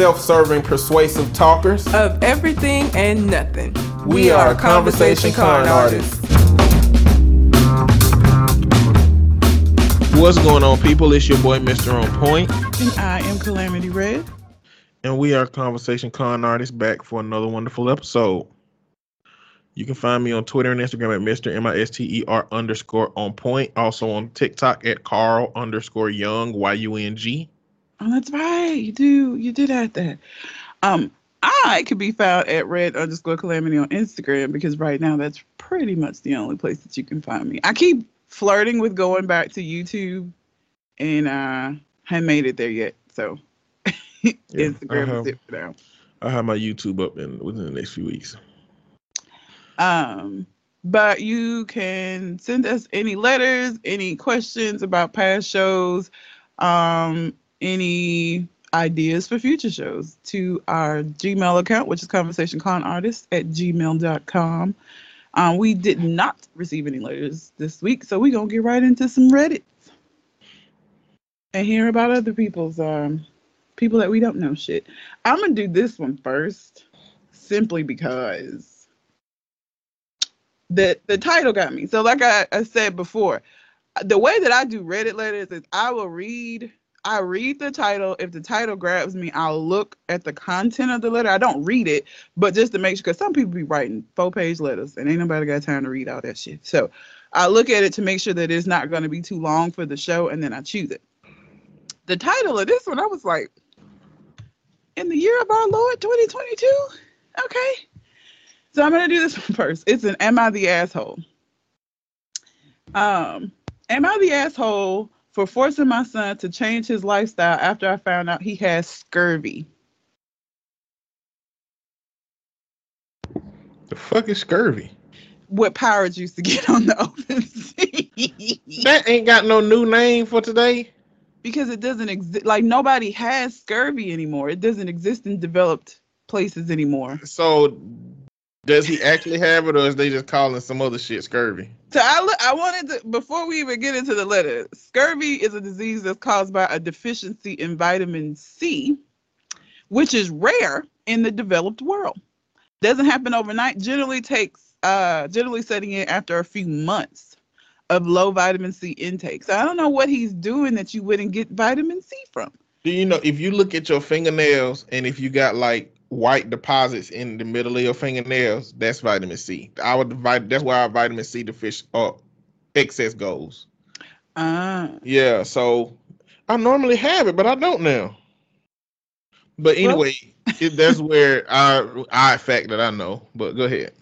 self serving, persuasive talkers of everything and nothing. We, we are, are Conversation, Con, Con artists. What's going on, people? It's your boy, Mr. On Point. And I am Calamity Red. And we are Conversation Con Artists back for another wonderful episode. You can find me on Twitter and Instagram at Mr. M I S T E R underscore on point. Also on TikTok at Carl underscore Yung Y U N G. Oh, that's right. You do. You did add that. Um, I could be found at red underscore calamity on Instagram because right now that's pretty much the only place that you can find me. I keep flirting with going back to YouTube and uh haven't made it there yet. So yeah, Instagram is it for now. I'll have my YouTube up in within the next few weeks. Um but you can send us any letters, any questions about past shows, um, any ideas for future shows to our Gmail account, which is conversationconartist at gmail.com. Um, we did not receive any letters this week, so we're going to get right into some Reddit and hear about other people's um, people that we don't know shit. I'm going to do this one first simply because the, the title got me. So, like I, I said before, the way that I do Reddit letters is I will read I read the title. If the title grabs me, I'll look at the content of the letter. I don't read it, but just to make sure, because some people be writing four page letters and ain't nobody got time to read all that shit. So I look at it to make sure that it's not going to be too long for the show, and then I choose it. The title of this one, I was like, in the year of our Lord 2022? Okay. So I'm going to do this one first. It's an Am I the Asshole? Um, Am I the Asshole? For forcing my son to change his lifestyle after I found out he has scurvy. The fuck is scurvy? What Powers used to get on the open sea. that ain't got no new name for today. Because it doesn't exist. Like nobody has scurvy anymore. It doesn't exist in developed places anymore. So does he actually have it, or is they just calling some other shit scurvy? So I look, I wanted to before we even get into the letter. Scurvy is a disease that's caused by a deficiency in vitamin C, which is rare in the developed world. Doesn't happen overnight. Generally takes uh generally setting in after a few months of low vitamin C intake. So I don't know what he's doing that you wouldn't get vitamin C from. Do you know if you look at your fingernails and if you got like white deposits in the middle of your fingernails, that's vitamin C. Our divide that's where our vitamin C deficient or uh, excess goes. Ah. Uh, yeah, so I normally have it, but I don't now. But anyway, well, it, that's where I I fact that I know. But go ahead.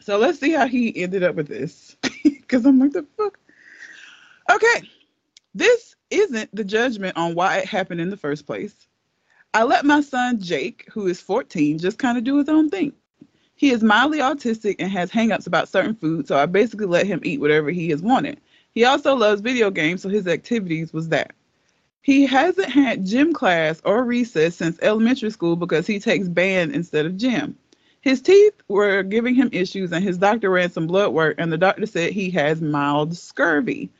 So let's see how he ended up with this, because I'm like the fuck. Okay, this isn't the judgment on why it happened in the first place. I let my son Jake, who is 14, just kind of do his own thing. He is mildly autistic and has hangups about certain foods, so I basically let him eat whatever he has wanted. He also loves video games, so his activities was that. He hasn't had gym class or recess since elementary school because he takes band instead of gym. His teeth were giving him issues, and his doctor ran some blood work, and the doctor said he has mild scurvy.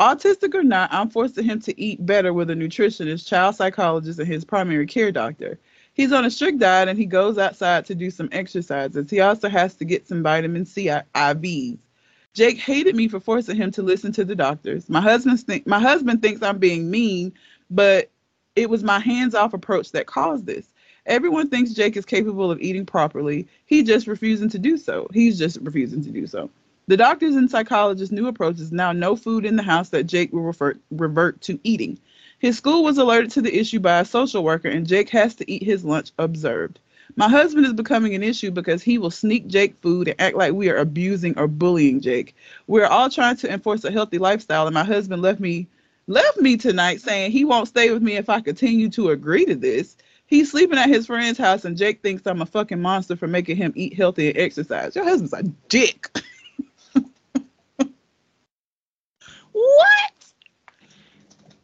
Autistic or not, I'm forcing him to eat better with a nutritionist, child psychologist, and his primary care doctor. He's on a strict diet and he goes outside to do some exercises. He also has to get some vitamin C IVs. Jake hated me for forcing him to listen to the doctors. My husband think my husband thinks I'm being mean, but it was my hands-off approach that caused this. Everyone thinks Jake is capable of eating properly. He just refusing to do so. He's just refusing to do so. The doctors and psychologists' new approach is now no food in the house that Jake will refer, revert to eating. His school was alerted to the issue by a social worker, and Jake has to eat his lunch observed. My husband is becoming an issue because he will sneak Jake food and act like we are abusing or bullying Jake. We're all trying to enforce a healthy lifestyle, and my husband left me left me tonight saying he won't stay with me if I continue to agree to this. He's sleeping at his friend's house, and Jake thinks I'm a fucking monster for making him eat healthy and exercise. Your husband's a dick. What?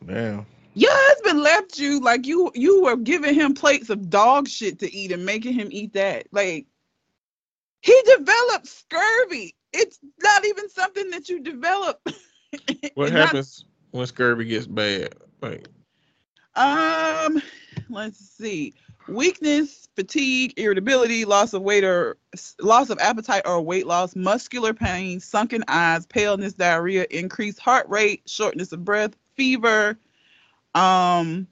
Man. Your husband left you like you you were giving him plates of dog shit to eat and making him eat that. Like he developed scurvy. It's not even something that you develop. what happens not... when scurvy gets bad? Like um let's see. Weakness, fatigue, irritability, loss of weight or loss of appetite or weight loss, muscular pain, sunken eyes, paleness, diarrhea, increased heart rate, shortness of breath, fever, um,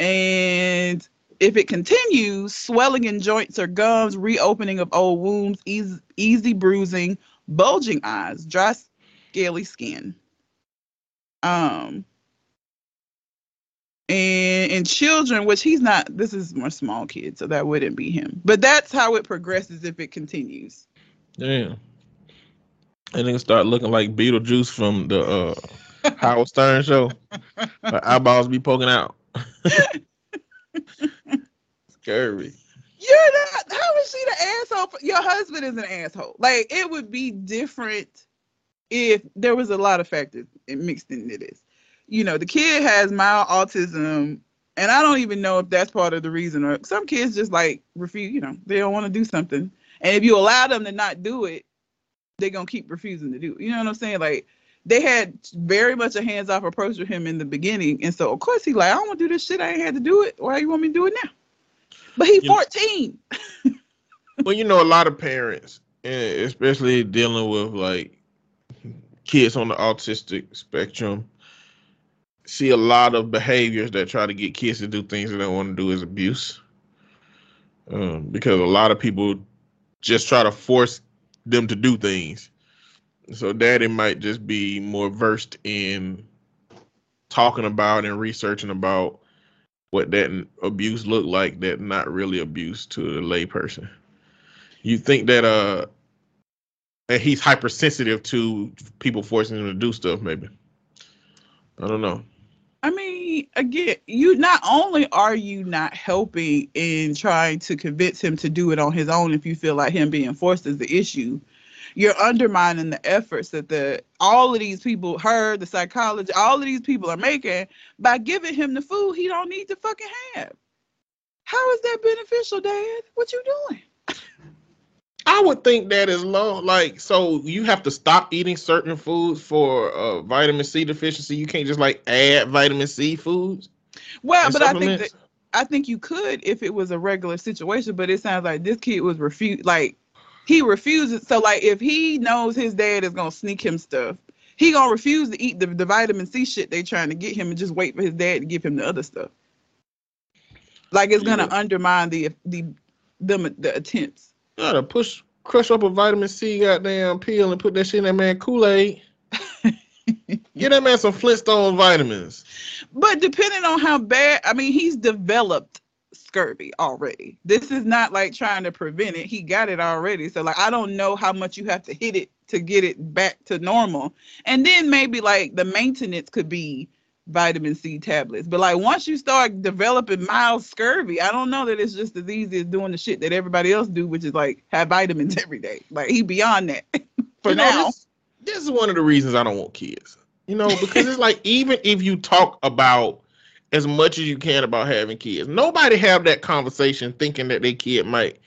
and if it continues, swelling in joints or gums, reopening of old wounds, easy, easy bruising, bulging eyes, dry, scaly skin. Um, and in children, which he's not, this is more small kids, so that wouldn't be him. But that's how it progresses if it continues. Damn. And then start looking like Beetlejuice from the uh, Howard Stern show. My eyeballs be poking out. Scary. You're not. How is she the asshole? Your husband is an asshole. Like it would be different if there was a lot of factors mixed into this. You know, the kid has mild autism, and I don't even know if that's part of the reason. Or some kids just like refuse. You know, they don't want to do something, and if you allow them to not do it, they're gonna keep refusing to do. It. You know what I'm saying? Like they had very much a hands-off approach with him in the beginning, and so of course he like, I don't want to do this shit. I ain't had to do it. Why you want me to do it now? But he's 14. well, you know, a lot of parents, eh, especially dealing with like kids on the autistic spectrum, see a lot of behaviors that try to get kids to do things they don't want to do is abuse. Um, because a lot of people just try to force them to do things. So daddy might just be more versed in talking about and researching about what that abuse looked like that not really abuse to a layperson. You think that uh that he's hypersensitive to people forcing him to do stuff, maybe. I don't know. I mean, again, you not only are you not helping in trying to convince him to do it on his own if you feel like him being forced is the issue, you're undermining the efforts that the all of these people heard the psychology all of these people are making by giving him the food he don't need to fucking have. How is that beneficial dad? What you doing I would think that is low. Like, so you have to stop eating certain foods for uh, vitamin C deficiency. You can't just like add vitamin C foods. Well, but I think that I think you could if it was a regular situation. But it sounds like this kid was refused. Like he refuses. So like if he knows his dad is gonna sneak him stuff, he gonna refuse to eat the, the vitamin C shit they trying to get him and just wait for his dad to give him the other stuff. Like it's gonna yeah. undermine the the them the attempts. Gotta push crush up a vitamin C goddamn pill and put that shit in that man Kool-Aid. Get that man some Flintstone vitamins. But depending on how bad, I mean, he's developed scurvy already. This is not like trying to prevent it. He got it already. So like I don't know how much you have to hit it to get it back to normal. And then maybe like the maintenance could be vitamin C tablets. But like once you start developing mild scurvy, I don't know that it's just as easy as doing the shit that everybody else do, which is like have vitamins every day. Like he beyond that for you know, now. This, this is one of the reasons I don't want kids. You know, because it's like even if you talk about as much as you can about having kids. Nobody have that conversation thinking that their kid might,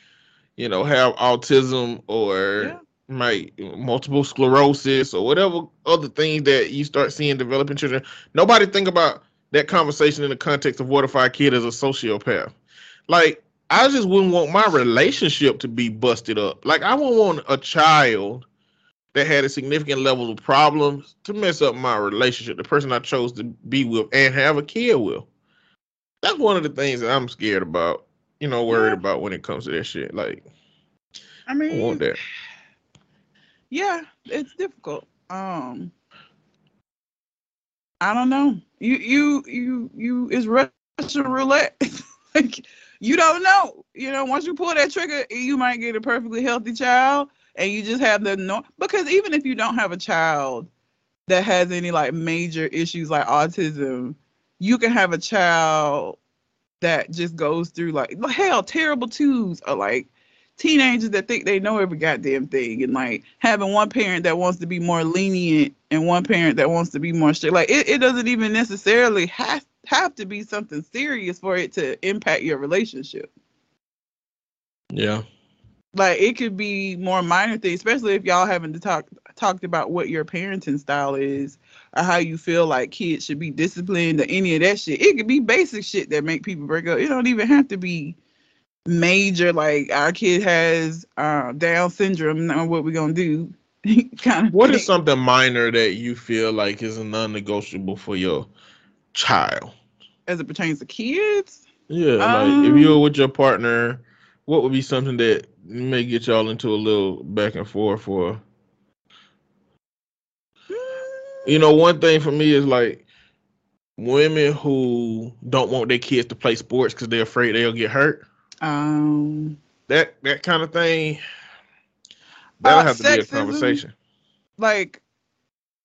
you know, have autism or yeah. Might multiple sclerosis or whatever other things that you start seeing developing children. Nobody think about that conversation in the context of what if our kid is a sociopath. Like I just wouldn't want my relationship to be busted up. Like I wouldn't want a child that had a significant level of problems to mess up my relationship, the person I chose to be with and have a kid with. That's one of the things that I'm scared about, you know, worried yeah. about when it comes to that shit. Like, I mean, I want that. Yeah, it's difficult. Um, I don't know. You, you, you, you. It's Russian roulette. like, you don't know. You know, once you pull that trigger, you might get a perfectly healthy child and you just have the no because even if you don't have a child that has any like major issues like autism, you can have a child that just goes through like hell terrible twos or like teenagers that think they know every goddamn thing and like having one parent that wants to be more lenient and one parent that wants to be more strict like it, it doesn't even necessarily have have to be something serious for it to impact your relationship yeah like it could be more minor things, especially if y'all haven't talked talked about what your parenting style is. or how you feel like kids should be disciplined or any of that shit. It could be basic shit that make people break up. It don't even have to be major like our kid has uh, Down syndrome. Now what we gonna do? kind of. What is something minor that you feel like is non-negotiable for your child? as it pertains to kids? Yeah, like if Um, you were with your partner, what would be something that may get y'all into a little back and forth for? you know, one thing for me is like women who don't want their kids to play sports because they're afraid they'll get hurt. Um, That that kind of thing. That'll Uh, have to be a conversation. like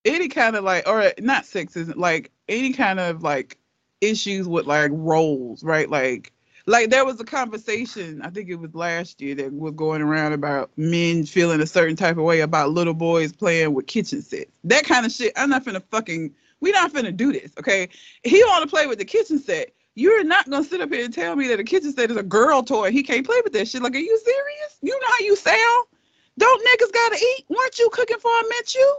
any kind of like, or not sexism, like any kind of like issues with like roles, right? Like, like there was a conversation, I think it was last year, that was going around about men feeling a certain type of way about little boys playing with kitchen sets. That kind of shit. I'm not finna fucking. We not finna do this, okay? He want to play with the kitchen set. You're not gonna sit up here and tell me that a kitchen set is a girl toy. He can't play with that shit. Like, are you serious? You know how you sound? Don't niggas gotta eat? Weren't you cooking for I met you?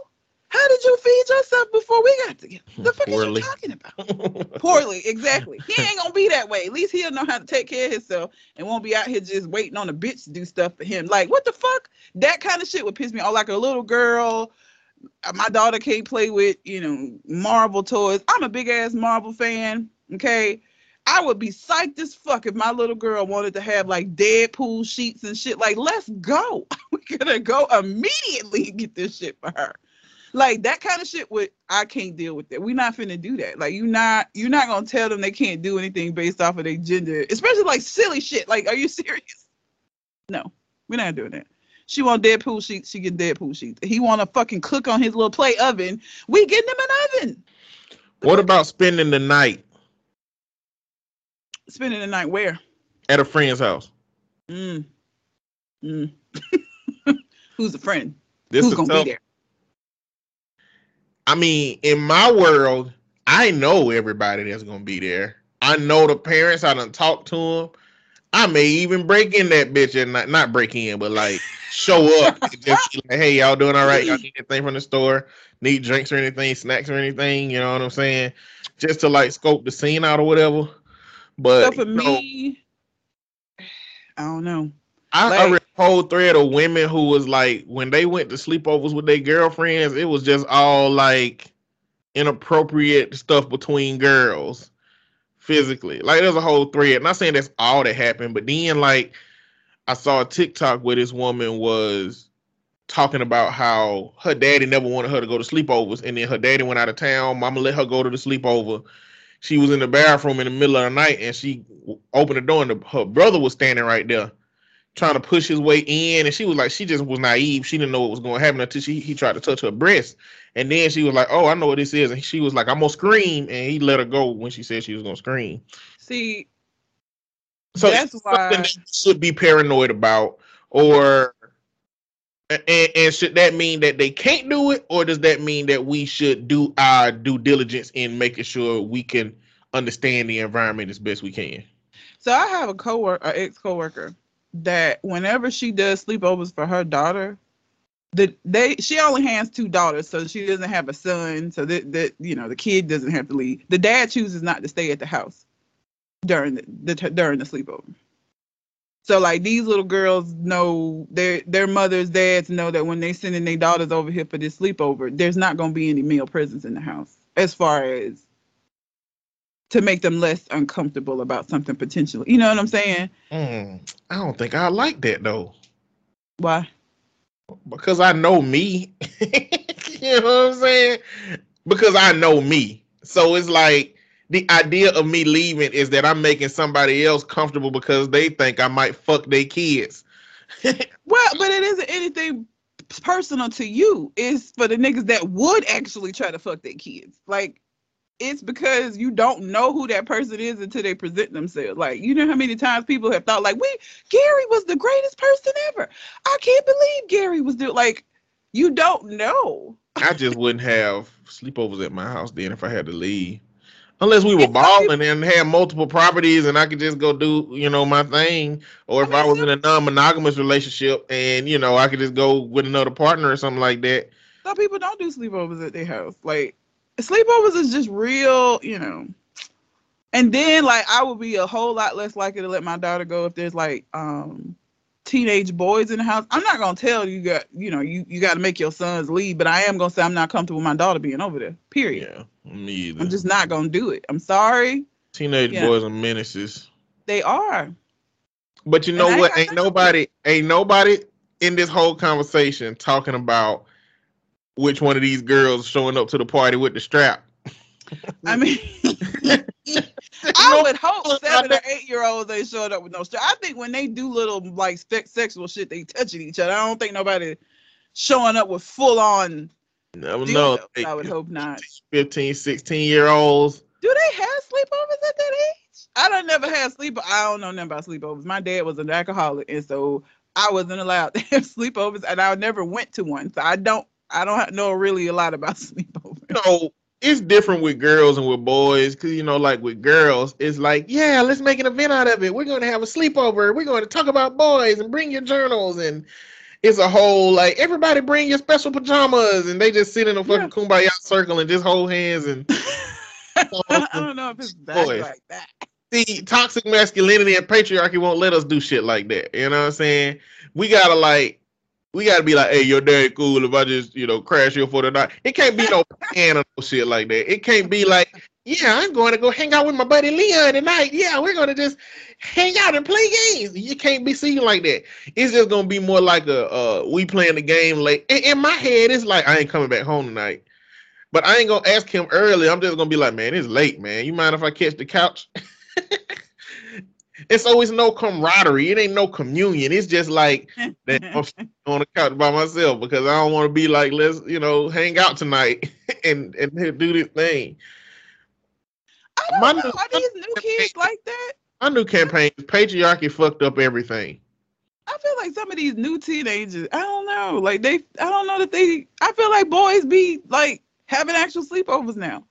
How did you feed yourself before we got together? The fuck Poorly. is you talking about? Poorly, exactly. He ain't gonna be that way. At least he'll know how to take care of himself and won't be out here just waiting on a bitch to do stuff for him. Like, what the fuck? That kind of shit would piss me off. Like a little girl, uh, my daughter can't play with, you know, Marvel toys. I'm a big ass Marvel fan. Okay. I would be psyched as fuck if my little girl wanted to have like Deadpool sheets and shit. Like, let's go. We're gonna go immediately and get this shit for her. Like that kind of shit would I can't deal with that. We're not finna do that. Like you not you're not gonna tell them they can't do anything based off of their gender, especially like silly shit. Like, are you serious? No, we're not doing that. She want Deadpool sheets, she get Deadpool sheets. He want to fucking cook on his little play oven. We getting him an oven. what about spending the night Spending the night where? at a friend's house? Mm. Mm. Who's a friend? This Who's is gonna tough. be there? I mean, in my world, I know everybody that's gonna be there. I know the parents. I done talked to them. I may even break in that bitch and not not break in, but like show up. and just be like, hey, y'all doing all right? Y'all need anything from the store? Need drinks or anything, snacks or anything? You know what I'm saying? Just to like scope the scene out or whatever. But So for you know, me, I don't know. I, I read a whole thread of women who was like, when they went to sleepovers with their girlfriends, it was just all like inappropriate stuff between girls physically. Like there's a whole thread. Not saying that's all that happened, but then like I saw a TikTok where this woman was talking about how her daddy never wanted her to go to sleepovers, and then her daddy went out of town. Mama let her go to the sleepover. She was in the bathroom in the middle of the night, and she opened the door, and the, her brother was standing right there trying to push his way in, and she was like, she just was naive. She didn't know what was going to happen until she he tried to touch her breast, and then she was like, "Oh, I know what this is," and she was like, "I'm gonna scream," and he let her go when she said she was gonna scream. See, So That's why- something that should be paranoid about, uh-huh. or and, and should that mean that they can't do it, or does that mean that we should do our due diligence in making sure we can understand the environment as best we can? So I have a coworker, an ex coworker, that whenever she does sleepovers for her daughter, the they she only has two daughters, so she doesn't have a son. So that that you know the kid doesn't have to leave. The dad chooses not to stay at the house during the, the during the sleepover. So like these little girls know their their mothers, dads know that when they sending their daughters over here for this sleepover, there's not gonna be any male presence in the house as far as to make them less uncomfortable about something potentially. You know what I'm saying? Mm, I don't think I like that though. Why? because I know me. you know what I'm saying? Because I know me. So it's like the idea of me leaving is that I'm making somebody else comfortable because they think I might fuck their kids. Well, but it isn't anything personal to you. It's for the niggas that would actually try to fuck their kids. Like, it's because you don't know who that person is until they present themselves. Like, you know how many times people have thought, like, we Gary was the greatest person ever. I can't believe Gary was doing like you don't know. I just wouldn't have sleepovers at my house then if I had to leave. Unless we were balling and had multiple properties and I could just go do, you know, my thing. Or if I was in a non-monogamous relationship and, you know, I could just go with another partner or something like that. Some people don't do sleepovers at their house. Like sleepovers is just real, you know. And then like I would be a whole lot less likely to let my daughter go if there's like um teenage boys in the house. I'm not gonna tell you got you know you you got to make your sons leave, but I am gonna say I'm not comfortable with my daughter being over there. Period. Yeah, me either. I'm just not gonna do it. I'm sorry. Teenage boys are menaces. They are. But you know I what? Ain't nobody, ain't nobody in this whole conversation talking about which one of these girls showing up to the party with the strap. I mean, I would hope seven or eight year olds they showed up with no strap. I think when they do little like sexual shit, they touching each other. I don't think nobody showing up with full on. Never know. dildos. I would hope not. 15, 16 year olds. Do they have sleepovers at that age? I don't never had sleep. I don't know nothing about sleepovers. My dad was an alcoholic, and so I wasn't allowed to have sleepovers, and I never went to one. So I don't. I don't know really a lot about sleepovers. You know, it's different with girls and with boys because you know, like with girls, it's like, yeah, let's make an event out of it. We're going to have a sleepover. We're going to talk about boys and bring your journals and. It's a whole like everybody bring your special pajamas and they just sit in a fucking kumbaya circle and just hold hands and I don't know if it's that like that. see toxic masculinity and patriarchy won't let us do shit like that. You know what I'm saying? We gotta like we gotta be like, hey, your dad cool if I just, you know, crash here for the night. It can't be no plan or no shit like that. It can't be like, yeah, I'm going to go hang out with my buddy Leon tonight. Yeah, we're gonna just hang out and play games. You can't be seen like that. It's just gonna be more like a uh we playing the game late. In, in my head, it's like I ain't coming back home tonight. But I ain't gonna ask him early. I'm just gonna be like, man, it's late, man. You mind if I catch the couch? it's always no camaraderie. It ain't no communion. It's just like that on the couch by myself because I don't want to be like, let's, you know, hang out tonight and and do this thing. I don't My know. new- Are these new kids like that? My new campaign, patriarchy fucked up everything. I feel like some of these new teenagers, I don't know. Like they I don't know that they I feel like boys be like having actual sleepovers now.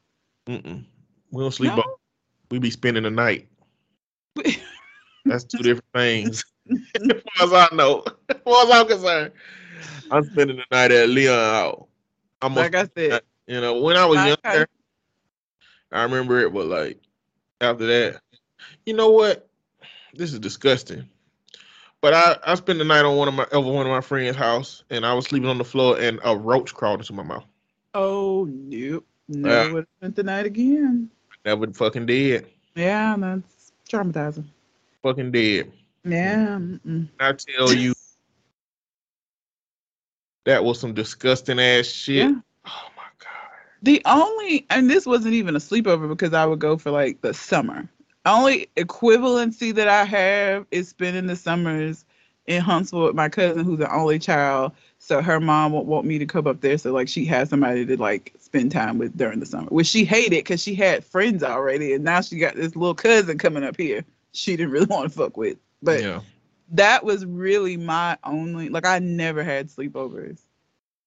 Mm-mm. We don't sleep. No? over. We be spending the night. That's two different things. as far as I know, as far as I'm concerned, I'm spending the night at Leon house. I'm like I said. you know, when I was Okay. younger, I remember it, but like after that, you know what? This is disgusting. But I, I spent the night on one of my over one of my friends' house, and I was sleeping on the floor, and a roach crawled into my mouth. Oh nope. Never Yeah. would have spent the night again. Never fucking dead. Yeah, that's traumatizing. Fucking dead. Yeah. Mm-hmm. mm-mm. I tell you, that was some disgusting ass shit. Yeah. Oh my god. The only, and this wasn't even a sleepover because I would go for like the summer. Only equivalency that I have is spending the summers in Huntsville with my cousin who's the only child. So her mom won't want me to come up there. So like she has somebody to like spend time with during the summer, which she hated because she had friends already, and now she got this little cousin coming up here. She didn't really want to fuck with, but yeah. that was really my only like I never had sleepovers.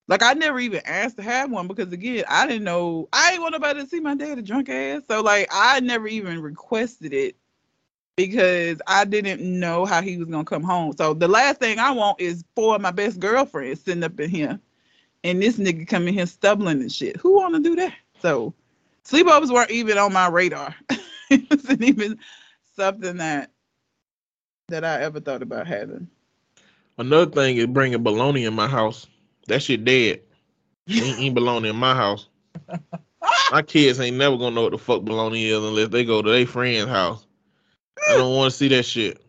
Like I never even asked to have one because again, I didn't know I didn't want nobody to see my dad a drunk ass. So like I never even requested it because I didn't know how he was gonna come home. So the last thing I want is four of my best girlfriends sitting up in here and this nigga coming here stumbling and shit. Who wanna do that? So sleepovers weren't even on my radar. it wasn't even something that that I ever thought about having. Another thing is bringing baloney in my house. That shit dead. ain't, ain't baloney in my house. My kids ain't never gonna know what the fuck baloney is unless they go to their friend's house. I don't want to see that shit.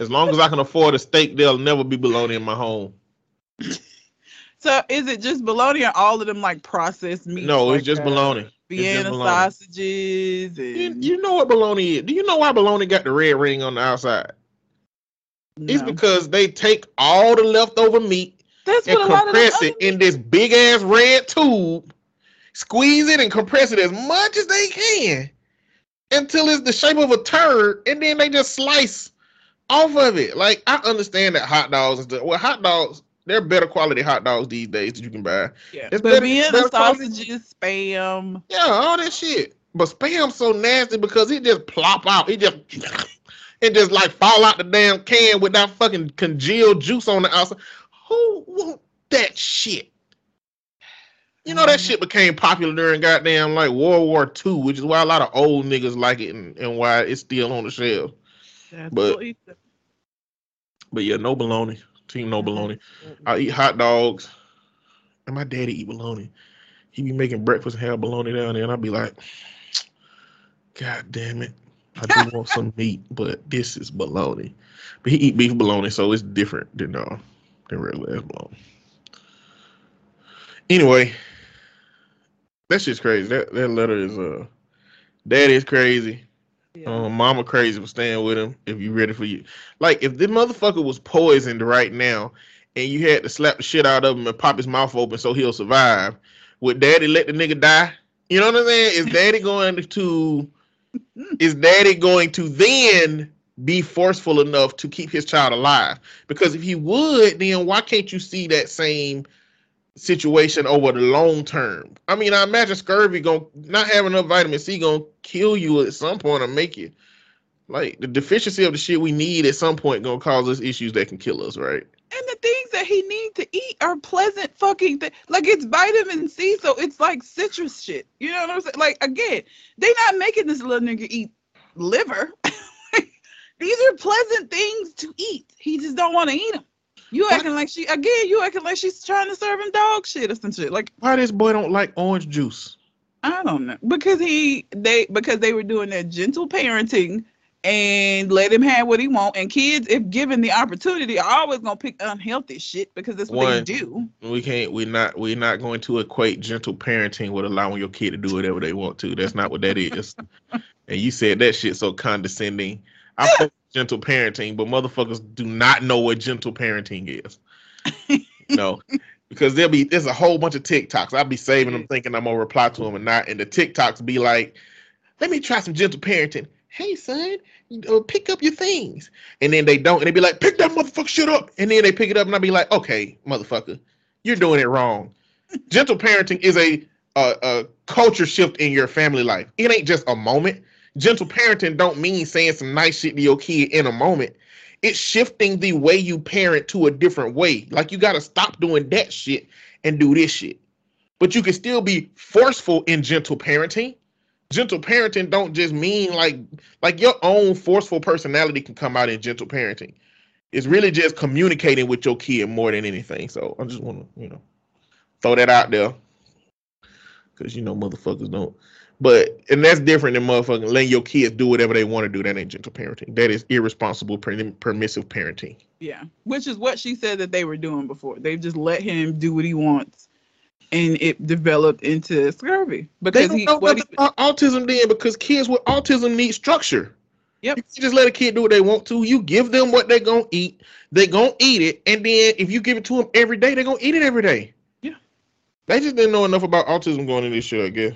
As long as I can afford a steak, there'll never be baloney in my home. So is it just bologna or all of them like processed meat? No, like, it's just uh, baloney. Vienna bologna. sausages You, and you know what baloney is? Do you know why baloney got the red ring on the outside? It's because they take all the leftover meat that's and a lot of them compress it in this big ass red tube, squeeze it and compress it as much as they can until it's the shape of a turd, and then they just slice off of it. Like I understand that hot dogs and stuff. Well, hot dogs, they're better quality hot dogs these days that you can buy. Yeah. It's but better- Vienna better quality. sausages, spam. Yeah, all that shit. But spam's so nasty because it just plop out. It just it just like fall out the damn can with that fucking congealed juice on the outside. Who want that shit? You know that shit became popular during goddamn like World War II, which is why a lot of old niggas like it and, and why it's still on the shelf. But but yeah, no bologna. Team no bologna. I eat hot dogs. And my daddy eat bologna. He be making breakfast and have bologna down there, and I'd be like, God damn it. I do want some meat, but this is bologna. But he eat beef bologna, so it's different than uh than regular ass bologna. Anyway, that's just crazy. That that letter is uh daddy is crazy. Yeah. Um, mama crazy for staying with him. If you ready for you, like if this motherfucker was poisoned right now, and you had to slap the shit out of him and pop his mouth open so he'll survive, would Daddy let the nigga die? You know what I'm saying? Is Daddy going to? Is Daddy going to then be forceful enough to keep his child alive? Because if he would, then why can't you see that same situation over the long term? I mean, I imagine scurvy going not having enough vitamin C gonna kill you at some point or make you like the deficiency of the shit we need at some point gonna cause us issues that can kill us, right? And the things that he need to eat are pleasant fucking th- like it's vitamin C, so it's like citrus shit. You know what I'm saying? Like again, they not making this little nigga eat liver. These are pleasant things to eat. He just don't want to eat them. You What? acting like she again. You acting like she's trying to serve him dog shit or some shit. Like Why this boy don't like orange juice? I don't know because he they because they were doing that gentle parenting and let him have what he want. And kids, if given the opportunity, are always gonna pick unhealthy shit because that's what One. they do. We can't. We're not. We're not going to equate gentle parenting with allowing your kid to do whatever they want to. That's not what that is. and you said that shit so condescending. I gentle parenting, but motherfuckers do not know what gentle parenting is. no, because there'll be there's a whole bunch of TikToks. I'll be saving them, mm-hmm. thinking I'm gonna reply to them and not. And the TikToks be like, "Let me try some gentle parenting." Hey son, uh, pick up your things, and then they don't, and they be like, "Pick that motherfucker shit up," and then they pick it up, and I be like, "Okay, motherfucker, you're doing it wrong." Gentle parenting is a, a a culture shift in your family life. It ain't just a moment. Gentle parenting don't mean saying some nice shit to your kid in a moment. It's shifting the way you parent to a different way. Like you got to stop doing that shit and do this shit. But you can still be forceful in gentle parenting. Gentle parenting don't just mean like like your own forceful personality can come out in gentle parenting. It's really just communicating with your kid more than anything. So I just want to, you know, throw that out there. Cause you know motherfuckers don't. But and that's different than motherfucking letting your kids do whatever they want to do. That ain't gentle parenting. That is irresponsible, permissive parenting. Yeah, which is what she said that they were doing before. They've just let him do what he wants, and it developed into scurvy They because don't he know what he, autism then because kids with autism need structure. Yep. You just let a kid do what they want to. You give them what they're gonna eat. They're gonna eat it, and then if you give it to them every day, they're gonna eat it every day. Yeah. They just didn't know enough about autism going into this shit, I guess.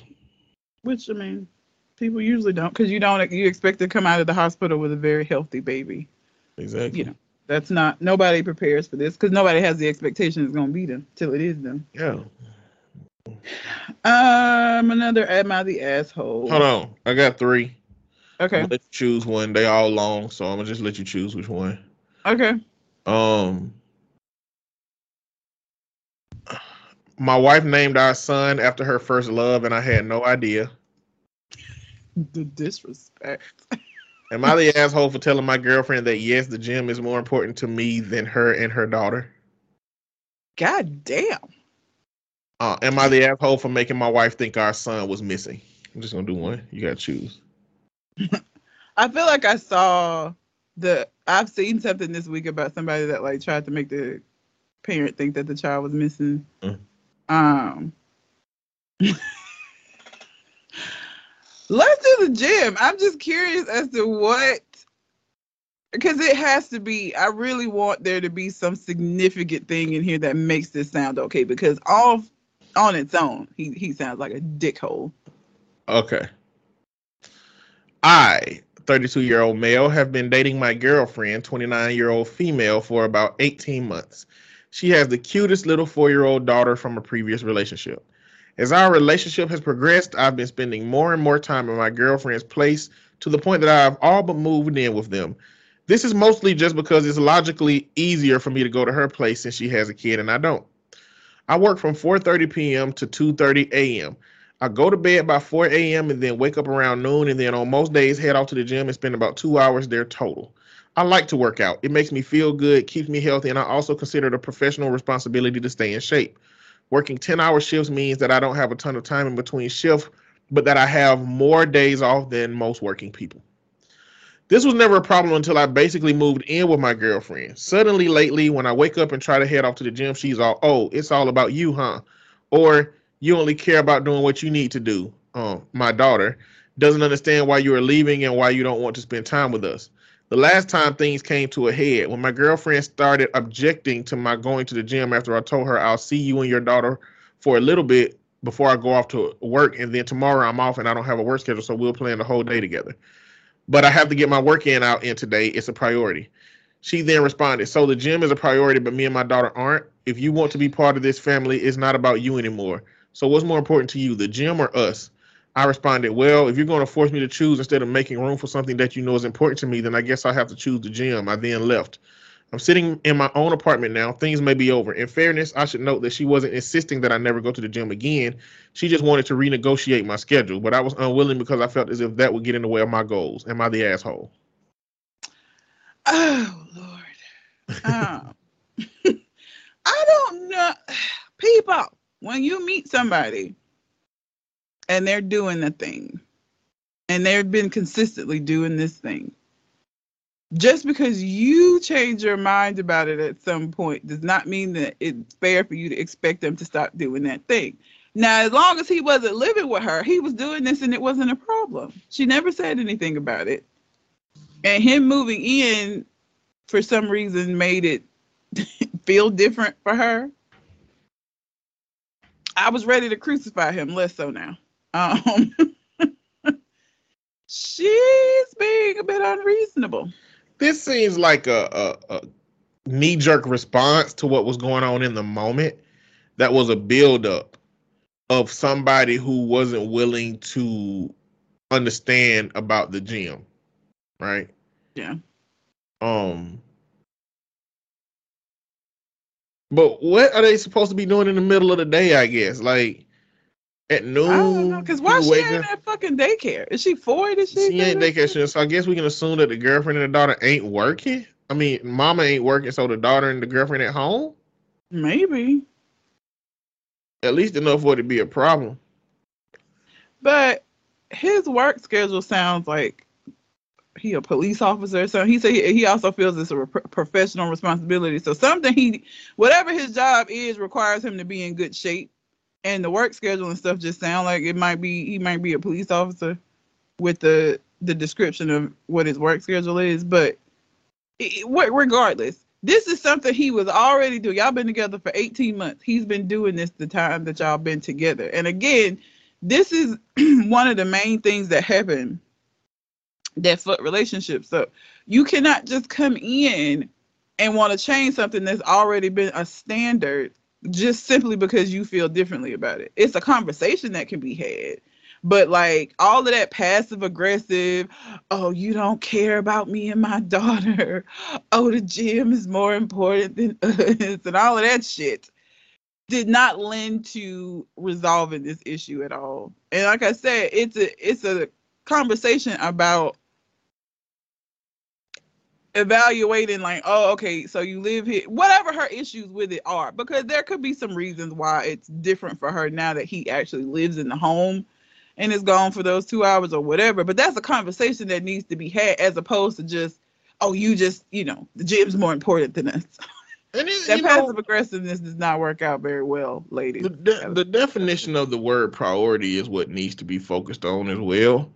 which I mean, people usually don't because you don't you expect to come out of the hospital with a very healthy baby. Exactly. You know, that's not nobody prepares for this because nobody has the expectation it's gonna be them till it is them. Yeah. Um, another am I the asshole? Hold on. I got three. Okay, let you choose one. They all long, so I'm gonna just let you choose which one. okay. Um, my wife named our son after her first love, and I had no idea. The disrespect. Am I the asshole for telling my girlfriend that yes, the gym is more important to me than her and her daughter? God damn. Uh, am I the asshole for making my wife think our son was missing? I'm just gonna do one. You gotta choose. I feel like I saw the. I've seen something this week about somebody that like tried to make the parent think that the child was missing. Mm. Um. Let's do the gym. I'm just curious as to what, because it has to be. I really want there to be some significant thing in here that makes this sound okay. Because all on its own, he he sounds like a dickhole. Okay. I, 32 year old male, have been dating my girlfriend, 29 year old female, for about 18 months. She has the cutest little four year old daughter from a previous relationship. As our relationship has progressed, I've been spending more and more time at my girlfriend's place to the point that I've all but moved in with them. This is mostly just because it's logically easier for me to go to her place since she has a kid and I don't. I work from 4:30 p.m. to 2:30 a.m. I go to bed by 4 a.m. and then wake up around noon, and then on most days head off to the gym and spend about two hours there total. I like to work out. It makes me feel good, keeps me healthy, and I also consider it a professional responsibility to stay in shape. Working 10 hour shifts means that I don't have a ton of time in between shifts, but that I have more days off than most working people. This was never a problem until I basically moved in with my girlfriend. Suddenly, lately, when I wake up and try to head off to the gym, she's all, oh, it's all about you, huh? Or you only care about doing what you need to do. Um, my daughter doesn't understand why you are leaving and why you don't want to spend time with us. The last time things came to a head, when my girlfriend started objecting to my going to the gym after I told her I'll see you and your daughter for a little bit before I go off to work, and then tomorrow I'm off and I don't have a work schedule, so we'll plan the whole day together. But I have to get my work in out in today. It's a priority. She then responded, So the gym is a priority, but me and my daughter aren't. If you want to be part of this family, it's not about you anymore. So what's more important to you, the gym or us? I responded, Well, if you're going to force me to choose instead of making room for something that you know is important to me, then I guess I have to choose the gym. I then left. I'm sitting in my own apartment now. Things may be over. In fairness, I should note that she wasn't insisting that I never go to the gym again. She just wanted to renegotiate my schedule, but I was unwilling because I felt as if that would get in the way of my goals. Am I the asshole? Oh Lord. Um, I don't know. People, when you meet somebody and they're doing the thing, and they've been consistently doing this thing, just because you change your mind about it at some point does not mean that it's fair for you to expect them to stop doing that thing. Now, as long as he wasn't living with her, he was doing this and it wasn't a problem. She never said anything about it. And him moving in for some reason made it feel different for her. I was ready to crucify him, less so now. Um, she's being a bit unreasonable this seems like a, a, a knee jerk response to what was going on in the moment. That was a buildup of somebody who wasn't willing to understand about the gym, right? Yeah. Um. But what are they supposed to be doing in the middle of the day? I guess like at noon. I don't know, cause why she ain't at fucking daycare? Is she four? Is she? She ain't daycare. So I guess we can assume that the girlfriend and the daughter ain't working. I mean, mama ain't working, so the daughter and the girlfriend at home. Maybe. At least enough for it to be a problem. But his work schedule sounds like he a police officer. So he said he, he also feels it's a professional responsibility. So something he, whatever his job is, requires him to be in good shape and the work schedule and stuff just sound like it might be he might be a police officer with the the description of what his work schedule is but it, regardless this is something he was already doing. Y'all been together for 18 months. He's been doing this the time that y'all been together. And again this is one of the main things that happen that foot relationship so you cannot just come in and want to change something that's already been a standard just simply because you feel differently about it. It's a conversation that can be had. But like all of that passive aggressive, oh, you don't care about me and my daughter. Oh, the gym is more important than us, and all of that shit did not lend to resolving this issue at all. And like I said, it's a it's a conversation about evaluating like oh okay so you live here whatever her issues with it are because there could be some reasons why it's different for her now that he actually lives in the home and is gone for those two hours or whatever. But that's a conversation that needs to be had as opposed to just oh you just you know the gym's more important than us. And it, that passive know, aggressiveness does not work out very well ladies. The, de- the definition of the word priority is what needs to be focused on as well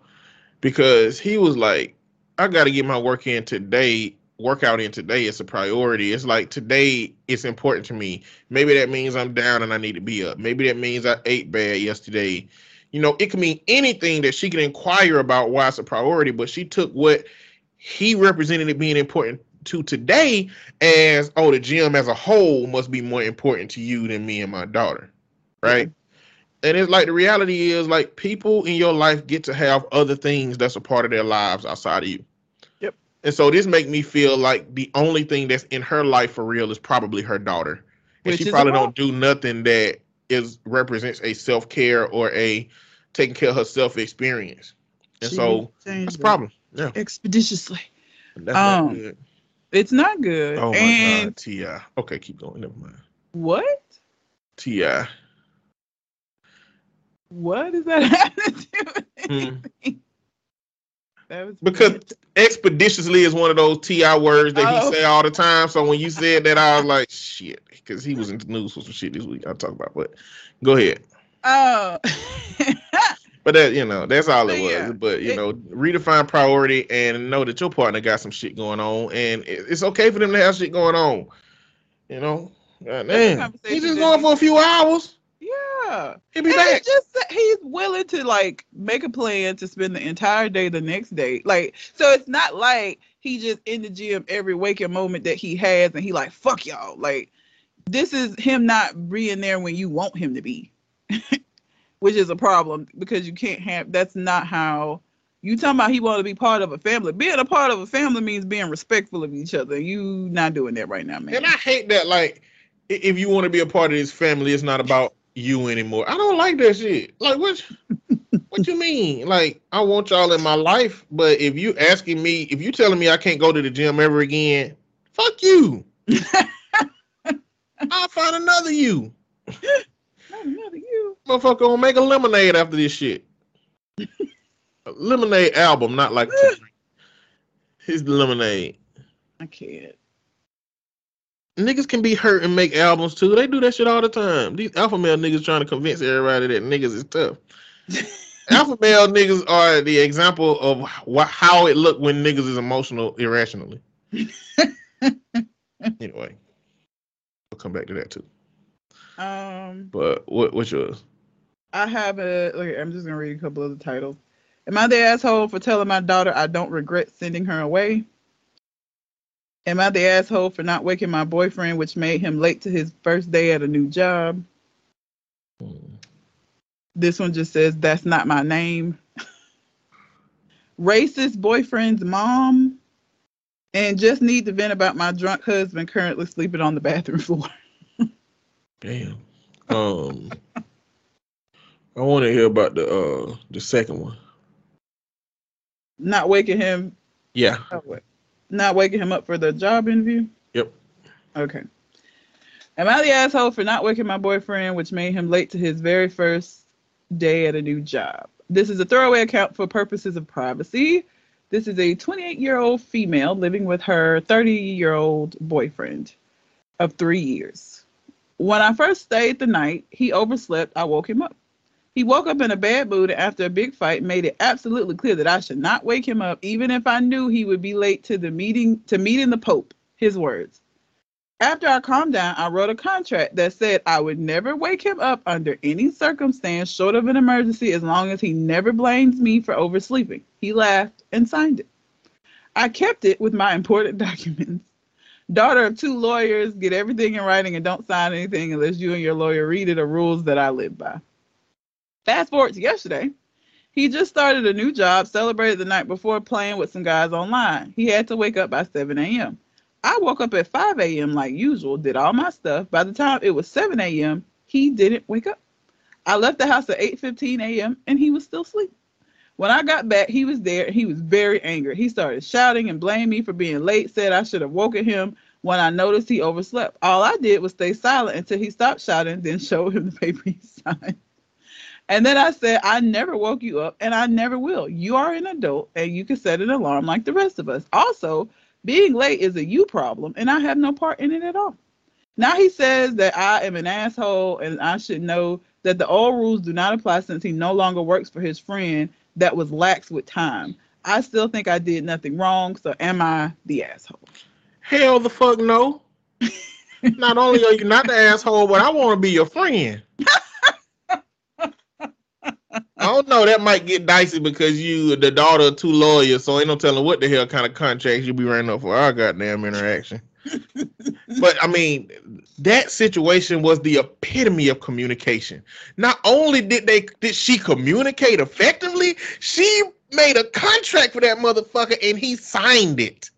because he was like I got to get my work in today, workout in today. It's a priority. It's like today it's important to me. Maybe that means I'm down and I need to be up. Maybe that means I ate bad yesterday. You know, it can mean anything that she can inquire about why it's a priority, but she took what he represented it being important to today as oh the gym as a whole must be more important to you than me and my daughter right and it's like the reality is like people in your life get to have other things that's a part of their lives outside of you and so this make me feel like the only thing that's in her life for real is probably her daughter and Which she probably don't do nothing that is represents a self care or a taking care of herself experience. And She so that's a problem. Yeah, expeditiously. that's Um, not good. It's not good. Oh my and god, Ti. Okay, keep going. Never mind. what? Ti. What is that having to do with Hmm. anything? That was Because expeditiously is one of those T.I. words that Oh. he say all the time. So when you said that, I was like, shit, because he was in the news for some shit this week. I'll talk about. But go ahead. oh. But that you know, that's all it was. yeah, but you it- know, redefine priority and know that your partner got some shit going on, and it's okay for them to have shit going on. You know, God damn, he's just going for a few hours. Yeah. He'll be And back. just he's willing to like make a plan to spend the entire day the next day. Like, so it's not like he just in the gym every waking moment that he has and he like, fuck y'all. Like, this is him not being there when you want him to be. Which is a problem because you can't have that's not how you talking about he want to be part of a family. Being a part of a family means being respectful of each other. You not doing that right now, man. And I hate that. Like, if you want to be a part of this family, it's not about you anymore. I don't like that shit. Like, what? what you mean? Like, I want y'all in my life, but if you asking me, if you telling me I can't go to the gym ever again, fuck you. I'll find another you. Not another you. Motherfucker gonna make a lemonade after this shit. a lemonade album, not like his lemonade. I can't. Niggas can be hurt and make albums too. They do that shit all the time. These alpha male niggas trying to convince everybody that niggas is tough. alpha male niggas are the example of wh- how it look when niggas is emotional irrationally. anyway, we'll come back to that too. Um, But what what's yours? I have a. Look, I'm just gonna read a couple of the titles. Am I the asshole for telling my daughter I don't regret sending her away? Am I the asshole for not waking my boyfriend, which made him late to his first day at a new job? This one just says that's not my name. Racist boyfriend's mom, and just need to vent about my drunk husband currently sleeping on the bathroom floor. Damn. Um, I want to hear about the uh the second one. Not waking him Yeah. Oh. Not waking him up for the job interview? Yep. Okay. Am I the asshole for not waking my boyfriend, which made him late to his very first day at a new job? This is a throwaway account for purposes of privacy. This is a 28 year old female living with her 30 year old boyfriend of three years. When I first stayed the night, he overslept. I woke him up. He woke up in a bad mood after a big fight, made it absolutely clear that I should not wake him up, even if I knew he would be late to the meeting to meeting the Pope. His words. After I calmed down, I wrote a contract that said I would never wake him up under any circumstance short of an emergency as long as he never blames me for oversleeping. He laughed and signed it. I kept it with my important documents. Daughter of two lawyers, get everything in writing and don't sign anything unless you and your lawyer read it are rules that I live by. Fast forward to yesterday. He just started a new job, celebrated the night before playing with some guys online. He had to wake up by 7 a.m. I woke up at 5 a.m. like usual, did all my stuff. By the time it was 7 a.m., he didn't wake up. I left the house at 8:15 a.m. and he was still asleep. When I got back, he was there and he was very angry. He started shouting and blamed me for being late, said I should have woken him when I noticed he overslept. All I did was stay silent until he stopped shouting, then showed him the paper he signed. And then I said, I never woke you up and I never will. You are an adult and you can set an alarm like the rest of us. Also, being late is a you problem and I have no part in it at all. Now he says that I am an asshole and I should know that the old rules do not apply since he no longer works for his friend that was lax with time. I still think I did nothing wrong, so am I the asshole? Hell the fuck no. not only are you not the asshole, but I want to be your friend. I don't know. That might get dicey because you the daughter of two lawyers, so ain't no telling what the hell kind of contracts you be running up for our goddamn interaction. but I mean, that situation was the epitome of communication. Not only did they did she communicate effectively, she made a contract for that motherfucker and he signed it.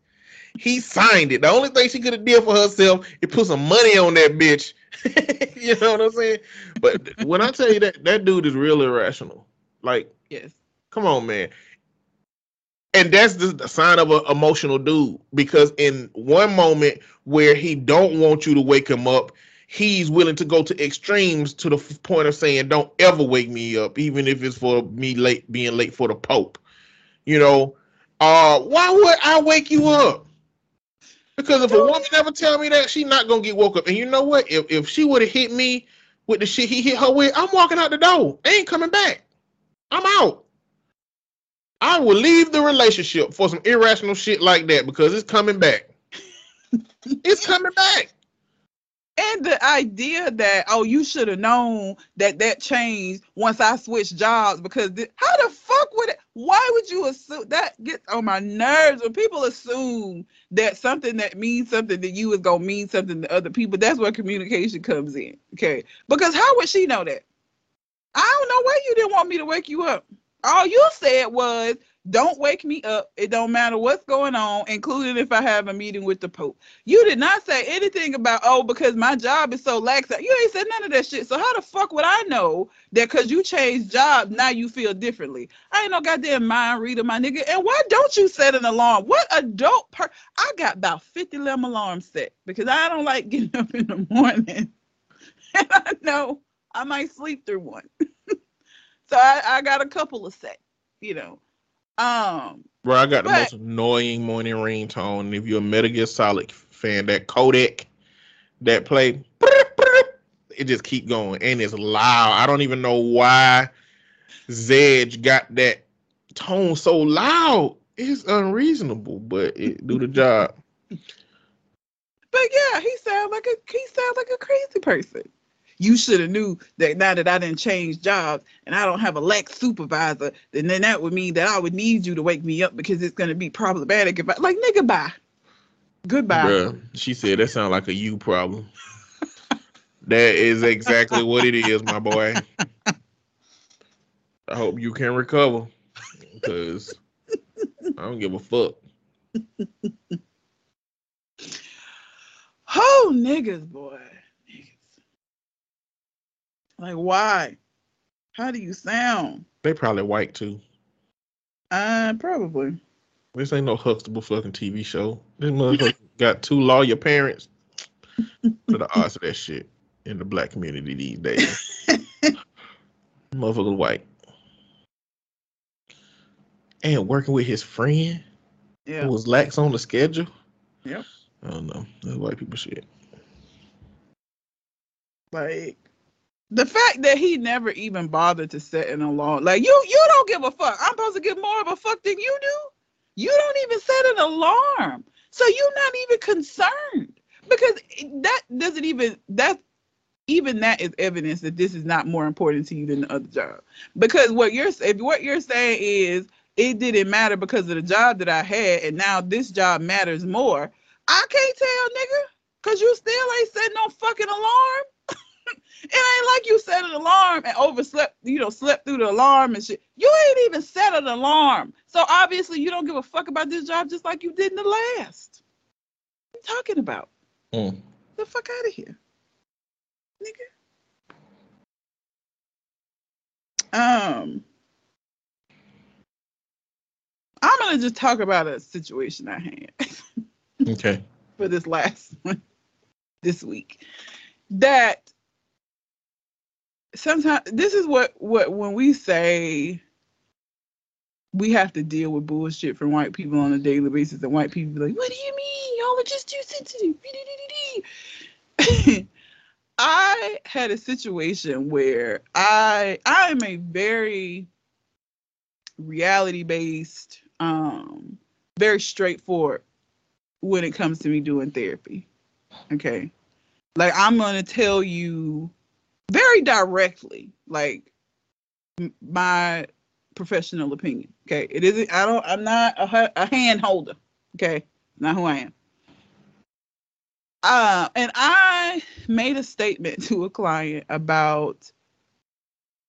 He signed it. The only thing she could have did for herself is put some money on that bitch you know what I'm saying? But when I tell you that that dude is real irrational, like Yes. come on, man. And that's the, the sign of an emotional dude because in one moment where he don't want you to wake him up, he's willing to go to extremes to the f- point of saying, "Don't ever wake me up, even if it's for me late being late for the Pope." You know, uh, why would I wake you up? Because if a woman never tell me that, she not gonna get woke up. And you know what? If if she would have hit me with the shit he hit her with, I'm walking out the door. I ain't coming back. I'm out. I will leave the relationship for some irrational shit like that because it's coming back. it's coming back. And the idea that oh you should have known that that changed once I switched jobs because thi- how the fuck would it? Why would you assume that gets on my nerves when people assume that something that means something to you is gonna mean something to other people? That's where communication comes in. Okay, because how would she know that? I don't know why you didn't want me to wake you up. All you said was, "Don't wake me up. It don't matter what's going on, including if I have a meeting with the Pope." You did not say anything about, "Oh, because my job is so lax." You ain't said none of that shit. So how the fuck would I know that? Because you changed job, now you feel differently. I ain't no goddamn mind reader, my nigga. And why don't you set an alarm? What adult per? I got about fifty of them alarms set because I don't like getting up in the morning, and I know I might sleep through one. so I, I got a couple of set, you know. Um, Bro, I got the most annoying morning ringtone. And if you're a Metal Gear Solid fan, that Codec that play, it just keep going and it's loud. I don't even know why Zedge got that tone so loud. It's unreasonable, but it do the job. but yeah, he sounds like a he sounds like a crazy person. You should have knew that now that I didn't change jobs and I don't have a lax supervisor, then, then that would mean that I would need you to wake me up because it's gonna be problematic if I like nigga bye. Goodbye. Bruh, she said that sounds like a you problem. that is exactly what it is, my boy. I hope you can recover. Because I don't give a fuck. Oh niggas, boy. Like why? How do you sound? They probably white too. Uh probably. This ain't no Huxtable fucking TV show. This motherfucker got two lawyer parents. Are the odds of that shit in the black community these days? Motherfucker white. And working with his friend Yeah. who was lax on the schedule. Yep. I don't know. That's white people shit. Like the fact that he never even bothered to set an alarm. Like you you don't give a fuck. I'm supposed to give more of a fuck than you do. You don't even set an alarm. So you're not even concerned. Because that doesn't even that even that is evidence that this is not more important to you than the other job. Because what you're if what you're saying is it didn't matter because of the job that I had, and now this job matters more. I can't tell, nigga, cause you still ain't setting no fucking alarm. It ain't like you set an alarm and overslept, you know, slept through the alarm and shit. You ain't even set an alarm. So obviously you don't give a fuck about this job just like you did in the last. What you talking about? Mm. The fuck out of here. Nigga. Um I'm gonna just talk about a situation I had Okay. for this last one this week. That sometimes this is what what when we say we have to deal with bullshit from white people on a daily basis, and white people be like, "What do you mean? Y'all are just too sensitive." I had a situation where I I am a very reality based, um, very straightforward when it comes to me doing therapy. Okay. Like I'm gonna tell you very directly, like my professional opinion. Okay. It isn't I don't I'm not a, a hand holder. Okay. Not who I am. Uh, and I made a statement to a client about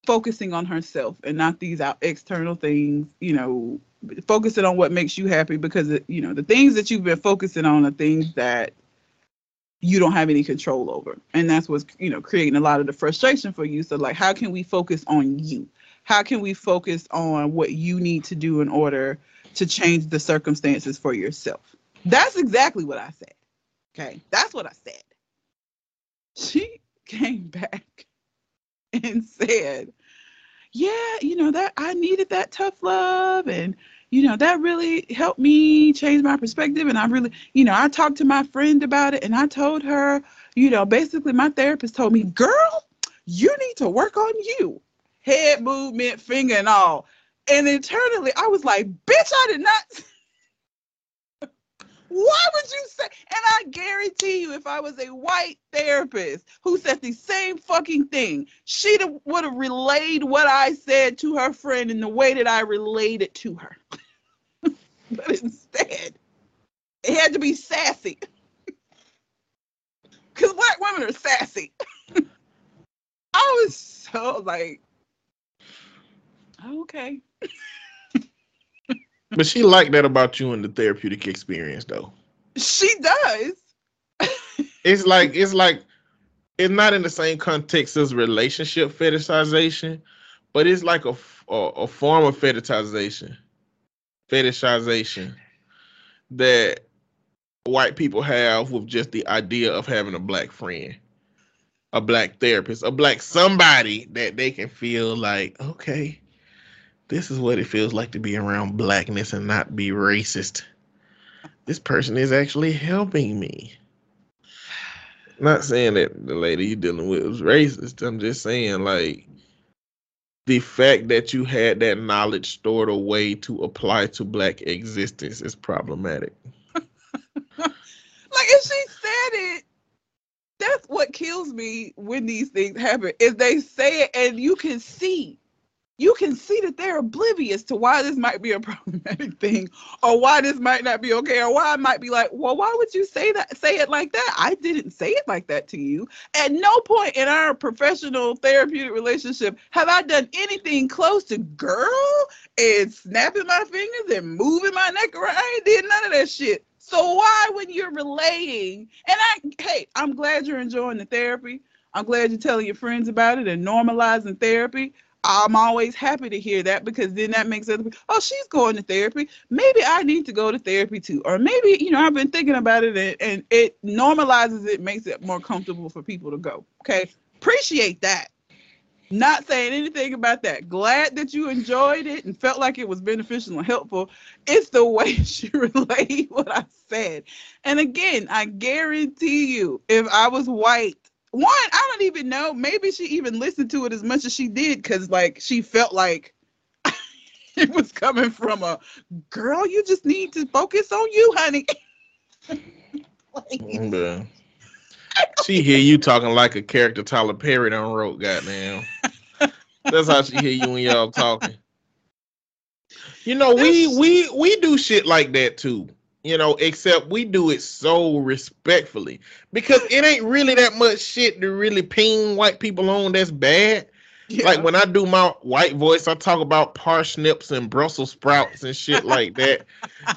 focusing on herself and not these out external things, you know, focusing on what makes you happy because you know the things that you've been focusing on are things that you don't have any control over. And that's what's, you know, creating a lot of the frustration for you. So like how can we focus on you? How can we focus on what you need to do in order to change the circumstances for yourself? That's exactly what I said. Okay. That's what I said. She came back and said, Yeah, you know, that I needed that tough love and you know, that really helped me change my perspective. And I really, you know, I talked to my friend about it and I told her, you know, basically my therapist told me, girl, you need to work on you. Head movement, finger and all. And internally, I was like, bitch, I did not. Why would you say? And I guarantee you, if I was a white therapist who said the same fucking thing, she would have relayed what I said to her friend in the way that I relayed it to her. but instead, it had to be sassy. Because black women are sassy. I was so like, okay. But she liked that about you in the therapeutic experience, though. She does. it's like it's like it's not in the same context as relationship fetishization, but it's like a, a, a form of fetishization fetishization that white people have with just the idea of having a black friend, a black therapist, a black somebody that they can feel like, okay, this is what it feels like to be around blackness and not be racist. This person is actually helping me. Not saying that the lady you're dealing with was racist. I'm just saying, like, the fact that you had that knowledge stored away to apply to black existence is problematic. like if she said it, that's what kills me when these things happen. Is they say it and you can see you can see that they're oblivious to why this might be a problematic thing or why this might not be okay or why I might be like, well, why would you say that say it like that? I didn't say it like that to you. At no point in our professional therapeutic relationship have I done anything close to girl and snapping my fingers and moving my neck around. I ain't did none of that shit. So why when you're relaying and I hey, I'm glad you're enjoying the therapy. I'm glad you're telling your friends about it and normalizing therapy. I'm always happy to hear that because then that makes other people, oh, she's going to therapy. Maybe I need to go to therapy too. Or maybe, you know, I've been thinking about it and, and it normalizes it, makes it more comfortable for people to go. Okay. Appreciate that. Not saying anything about that. Glad that you enjoyed it and felt like it was beneficial and helpful. It's the way she relayed what I said. And again, I guarantee you, if I was white one, I don't even know. Maybe she even listened to it as much as she did because, like, she felt like it was coming from a girl. You just need to focus on you, honey. like, she hear you talking like a character Tyler Perry done wrote. Goddamn, that's how she hear you when y'all talking. You know, we we we do shit like that too you know, except we do it so respectfully because it ain't really that much shit to really ping white people on that's bad. Yeah. Like when I do my white voice, I talk about parsnips and Brussels sprouts and shit like that.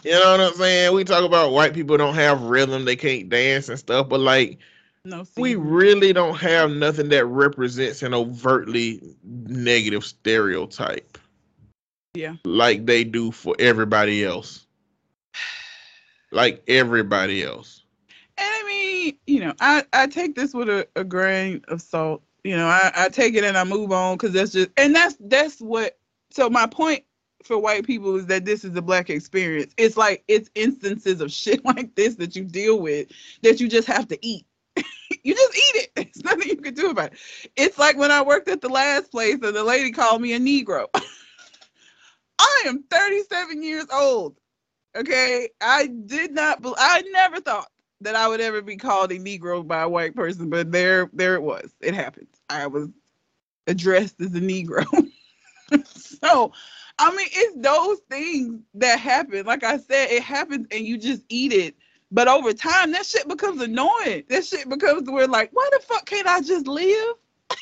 you know what I'm saying? We talk about white people don't have rhythm, they can't dance and stuff, but like no, we really don't have nothing that represents an overtly negative stereotype. Yeah. Like they do for everybody else like everybody else. And I mean, you know, I, I take this with a, a grain of salt. You know, I, I take it and I move on because that's just and that's that's what so my point for white people is that this is the black experience. It's like it's instances of shit like this that you deal with that you just have to eat. you just eat it. There's nothing you can do about it. It's like when I worked at the last place and the lady called me a Negro. I am 37 years old. Okay, I did not. I never thought that I would ever be called a Negro by a white person, but there, there it was. It happened. I was addressed as a Negro. so, I mean, it's those things that happen. Like I said, it happens, and you just eat it. But over time, that shit becomes annoying. That shit becomes where like, why the fuck can't I just live?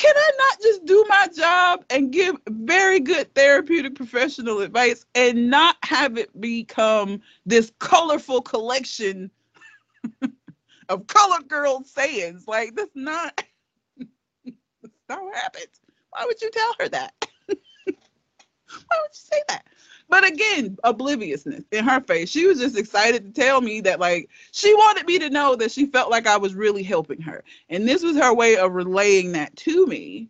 can I not just do my job and give very good therapeutic professional advice and not have it become this colorful collection of colored girl sayings. Like that's not that's not what happens. Why would you tell her that? Why would you say that? But again, obliviousness in her face. She was just excited to tell me that, like, she wanted me to know that she felt like I was really helping her. And this was her way of relaying that to me.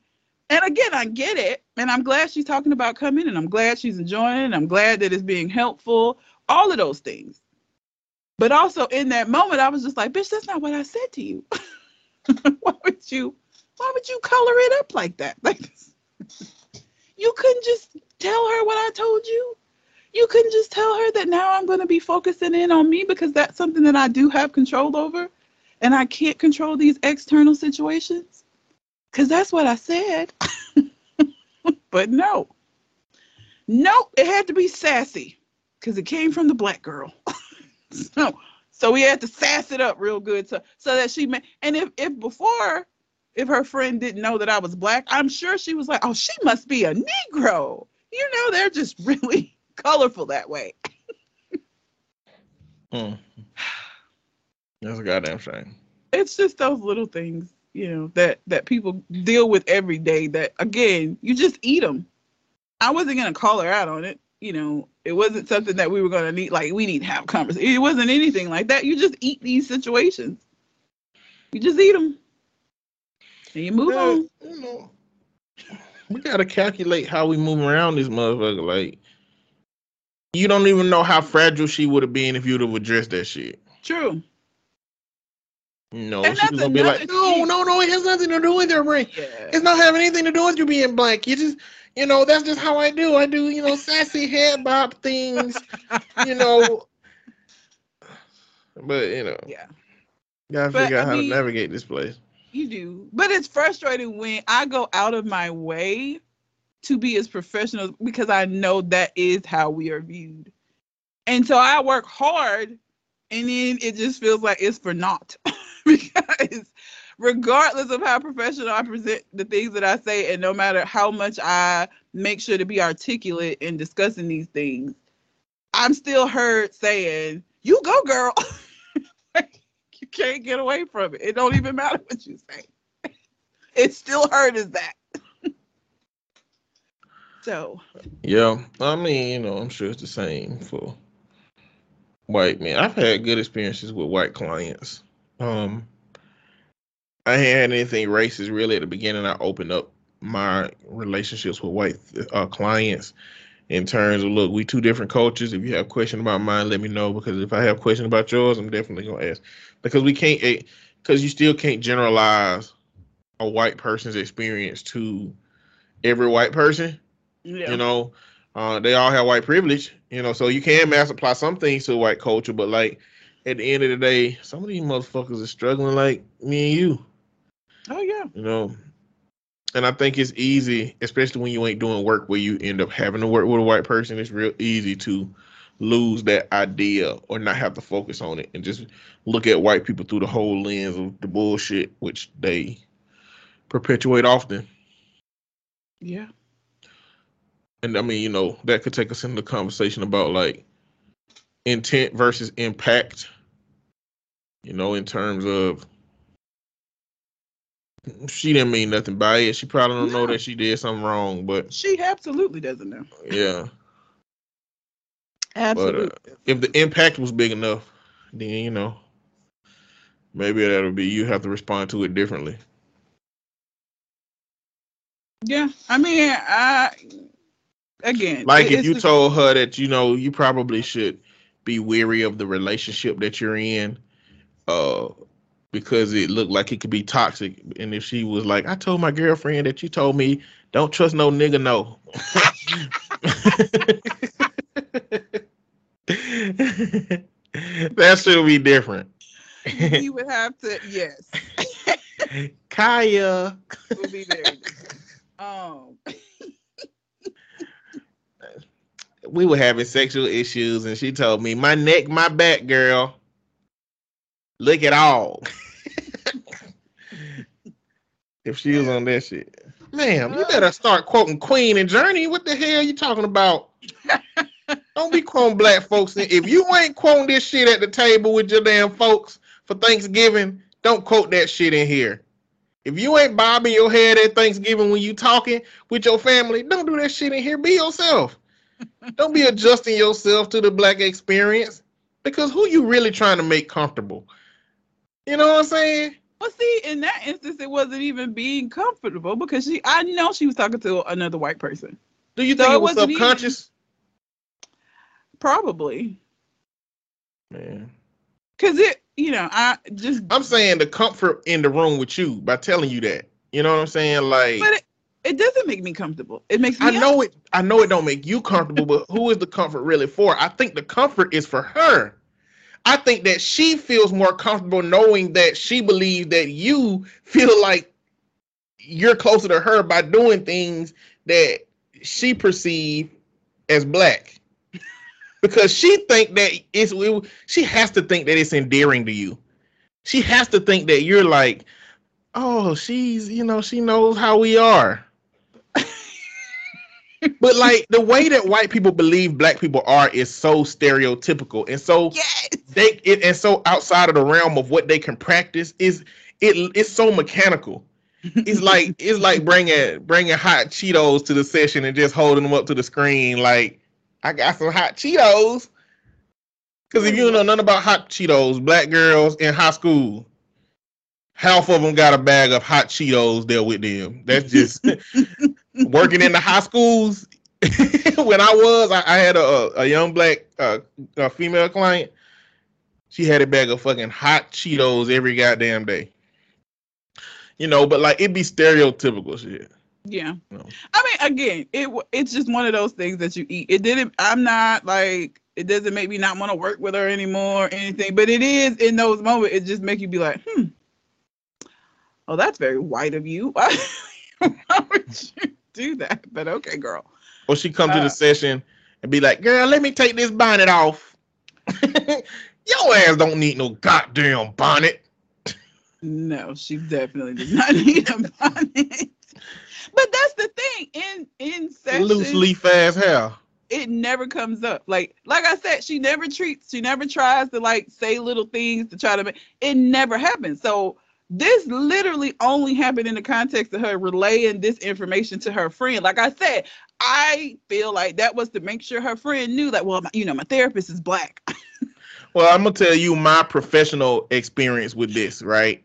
And again, I get it. And I'm glad she's talking about coming and I'm glad she's enjoying it. I'm glad that it's being helpful. All of those things. But also in that moment, I was just like, bitch, that's not what I said to you. why would you why would you color it up like that? Like you couldn't just tell her what I told you you couldn't just tell her that now I'm going to be focusing in on me because that's something that I do have control over and I can't control these external situations? Because that's what I said. but no. Nope, it had to be sassy because it came from the black girl. so, so we had to sass it up real good so, so that she may. And if, if before, if her friend didn't know that I was black, I'm sure she was like, oh, she must be a Negro. You know, they're just really colorful that way. hmm. That's a goddamn shame. It's just those little things, you know, that that people deal with every day. That again, you just eat them. I wasn't gonna call her out on it. You know, it wasn't something that we were gonna need. Like we need to have conversation. It wasn't anything like that. You just eat these situations. You just eat them, and you move yeah, on. You know, we gotta calculate how we move around this motherfucker. Like you don't even know how fragile she would have been if you'd have addressed that shit. True. No, and she's gonna be like, no, no, no, it has nothing to do with your brain. Yeah. It's not having anything to do with you being black. You just, you know, that's just how I do. I do, you know, sassy head bob things, you know. But you know, yeah, gotta but, figure out I how mean, to navigate this place. You do, but it's frustrating when I go out of my way to be as professional because I know that is how we are viewed. And so I work hard and then it just feels like it's for naught because regardless of how professional I present the things that I say and no matter how much I make sure to be articulate in discussing these things, I'm still heard saying, "You go, girl." you can't get away from it. It don't even matter what you say. It's still heard as that. So yeah, I mean, you know, I'm sure it's the same for white men. I've had good experiences with white clients. Um, I hadn't anything racist really at the beginning. I opened up my relationships with white uh, clients in terms of look, we two different cultures. If you have question about mine, let me know because if I have question about yours, I'm definitely gonna ask because we can't because eh, you still can't generalize a white person's experience to every white person yeah. You know, uh, they all have white privilege. You know, so you can mass apply some things to white culture, but like at the end of the day, some of these motherfuckers are struggling like me and you. Oh yeah. You know, and I think it's easy, especially when you ain't doing work where you end up having to work with a white person. It's real easy to lose that idea or not have to focus on it and just look at white people through the whole lens of the bullshit which they perpetuate often. Yeah and I mean, you know, that could take us into the conversation about like intent versus impact. You know, in terms of she didn't mean nothing by it. She probably don't no. know that she did something wrong, but she absolutely doesn't know. Yeah. Absolutely. But, uh, if the impact was big enough, then you know, maybe that'll be you have to respond to it differently. Yeah, I mean, I again, like if you told her that you know you probably should be weary of the relationship that you're in, uh, because it looked like it could be toxic. And if she was like, I told my girlfriend that you told me don't trust no nigga, no. that should be different. you would have to, yes. Kaya. Would be very Um we were having sexual issues, and she told me, "My neck, my back, girl. Look at all." if she was on that shit, ma'am, you better start quoting Queen and Journey. What the hell are you talking about? Don't be quoting black folks. If you ain't quoting this shit at the table with your damn folks, for Thanksgiving, don't quote that shit in here. If you ain't bobbing your head at Thanksgiving when you talking with your family, don't do that shit in here. Be yourself. Don't be adjusting yourself to the black experience because who you really trying to make comfortable? You know what I'm saying? Well, see, in that instance, it wasn't even being comfortable because she, I know she was talking to another white person. Do you So think it was wasn't even- subconscious? Probably. Man. Cause it, you know, I just, I'm saying the comfort in the room with you by telling you that. You know what I'm saying? Like but it, doesn't make me comfortable. It makes me. I know it I know it don't make you comfortable, but who is the comfort really for? I think the comfort is for her. I think that she feels more comfortable knowing that she believes that you feel like you're closer to her by doing things that she perceive as black. because she think that it's it- she has to think that it's endearing to you. She has to think that you're like, oh, she's you know she knows how we are. But like the way that white people believe black people are is so stereotypical and so Yes. they it, and so outside of the realm of what they can practice is it it's so mechanical. It's like it's like bringing bringing hot Cheetos to the session and just holding them up to the screen like I got some hot Cheetos. Because if you don't know nothing about hot Cheetos, black girls in high school, half of them got a bag of hot Cheetos there with them. That's just working in the high schools. when I was, I, I had a, a young black uh, a female client. She had a bag of fucking hot Cheetos every goddamn day. You know, but like it'd be stereotypical shit. Yeah. No. I mean, again, it it's just one of those things that you eat. It didn't. I'm not like it doesn't make me not want to work with her anymore or anything. But it is in those moments. It just make you be like, hmm. Oh, that's very white of you. Why, why would you do that? But okay, girl. Or she come to Uh. the session and be like, "Girl, let me take this bonnet off." Your ass don't need no goddamn bonnet. No, she definitely does not need a bonnet. But that's the thing. In in session, Loose leaf ass hair. it never comes up. Like like I said, she never treats, she never tries to like say little things to try to make it never happens. So this literally only happened in the context of her relaying this information to her friend. Like I said, I feel like that was to make sure her friend knew that, well, my- you know, my therapist is black. Well, I'm gonna tell you my professional experience with this, right?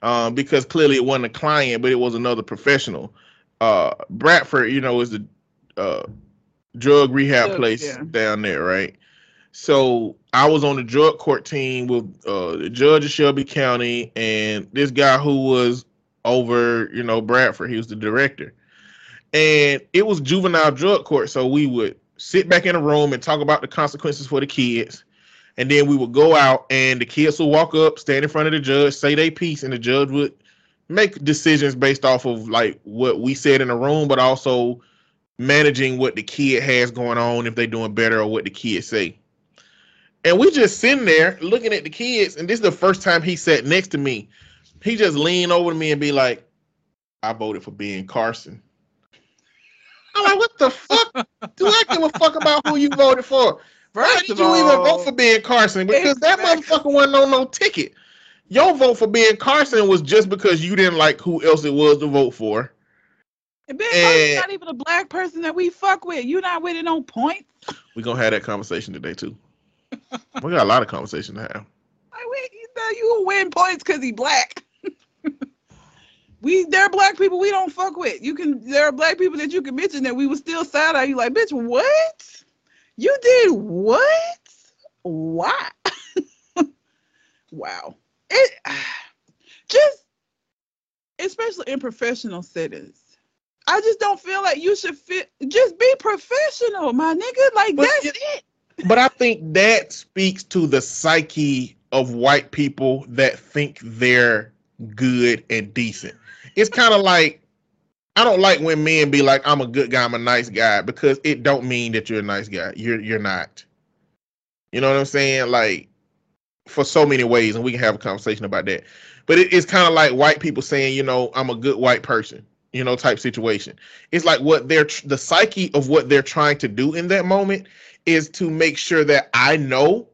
Um, because clearly it wasn't a client, but it was another professional. Uh, Bradford, you know, is the uh, drug rehab place yeah. down there, right? So I was on the drug court team with uh, the judge of Shelby County and this guy who was over, you know, Bradford. He was the director, and it was juvenile drug court. So we would sit back in a room and talk about the consequences for the kids and then we would go out and the kids would walk up stand in front of the judge say their piece and the judge would make decisions based off of like what we said in the room but also managing what the kid has going on if they're doing better or what the kids say and we just sitting there looking at the kids and this is the first time he sat next to me he just leaned over to me and be like i voted for ben carson i'm like what the fuck do i give a fuck about who you voted for why did you even vote for Ben Carson? Because that motherfucker wasn't on no ticket. Your vote for Ben Carson was just because you didn't like who else it was to vote for. And Ben Carson's not even a black person that we fuck with. You're not with it on point. We're gonna have that conversation today too. We got a lot of conversation to have. I we, you know, you win points because he black. we there are black people we don't fuck with. You can there are black people that you can mention that we would still side eye you like, bitch, what? You did what? Why? wow. It just especially in professional settings. I just don't feel like you should fit just be professional, my nigga. Like But that's it- it. But I think that speaks to the psyche of white people that think they're good and decent. It's kind of like I don't like when men be like, "I'm a good guy, I'm a nice guy," because it don't mean that you're a nice guy. You're you're not. You know what I'm saying? Like for so many ways, and we can have a conversation about that. But it, it's kind of like white people saying, you know, I'm a good white person, you know, type situation. It's like what they're the psyche of what they're trying to do in that moment is to make sure that I know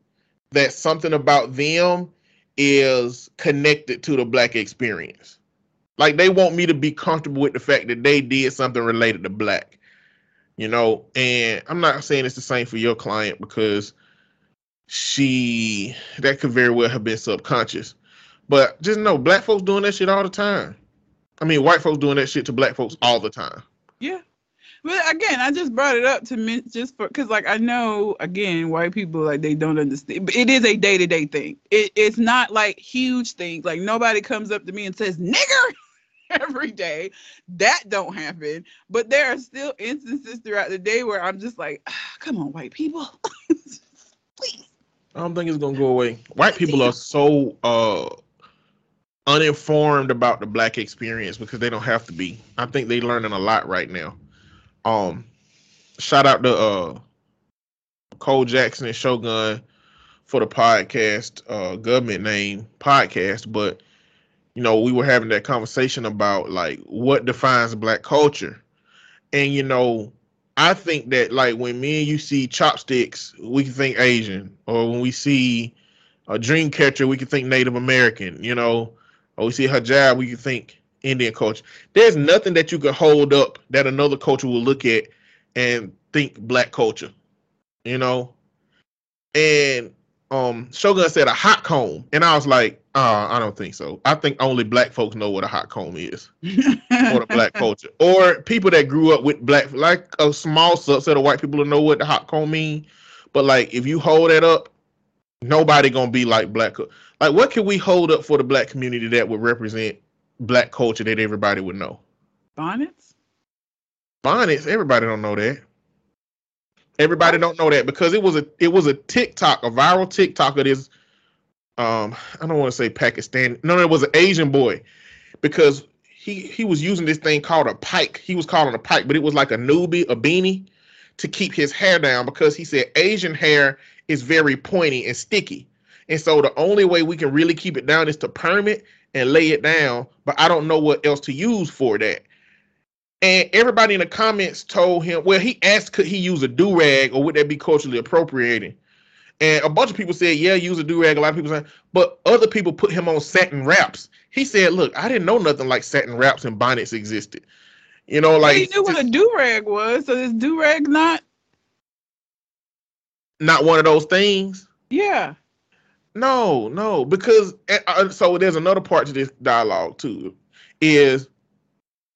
that something about them is connected to the black experience. Like they want me to be comfortable with the fact that they did something related to black. You know, and I'm not saying it's the same for your client because she that could very well have been subconscious. But just know black folks doing that shit all the time. I mean, white folks doing that shit to black folks all the time. Yeah. But again, I just brought it up to me just for because like I know again white people like they don't understand. But it is a day to day thing. It, it's not like huge things. Like nobody comes up to me and says nigger every day. That don't happen. But there are still instances throughout the day where I'm just like, ah, come on, white people, please. I don't think it's gonna go away. White people are so uh uninformed about the black experience because they don't have to be. I think they're learning a lot right now. Um, shout out to uh Cole Jackson and Shogun for the podcast, uh, government name podcast. But you know, we were having that conversation about like what defines black culture, and you know, I think that like when me and you see chopsticks, we can think Asian, or when we see a dream catcher, we can think Native American. You know, or we see hijab, we can think Indian culture. There's nothing that you could hold up that another culture will look at and think black culture. You know? And um Shogun said a hot comb. And I was like, uh, I don't think so. I think only black folks know what a hot comb is for the black culture. Or people that grew up with black like a small subset of white people to know what the hot comb mean. But like if you hold that up, nobody gonna be like black. Like what can we hold up for the black community that would represent black culture that everybody would know? Bonnets? Bonnets, everybody don't know that. Everybody don't know that because it was a it was a TikTok, a viral TikTok of this um I don't want to say Pakistan. No, no, it was an Asian boy because he he was using this thing called a pike. He was calling a pike, but it was like a newbie, a beanie to keep his hair down because he said Asian hair is very pointy and sticky. And so the only way we can really keep it down is to perm it and lay it down. But I don't know what else to use for that. And everybody in the comments told him, well, he asked, could he use a do rag or would that be culturally appropriating? And a bunch of people said, yeah, use a do rag. A lot of people said, but other people put him on satin wraps. He said, look, I didn't know nothing like satin wraps and bonnets existed. You know, like he knew what a do rag was. So this do rag not not one of those things. Yeah. No, no, because uh, so there's another part to this dialogue too. Is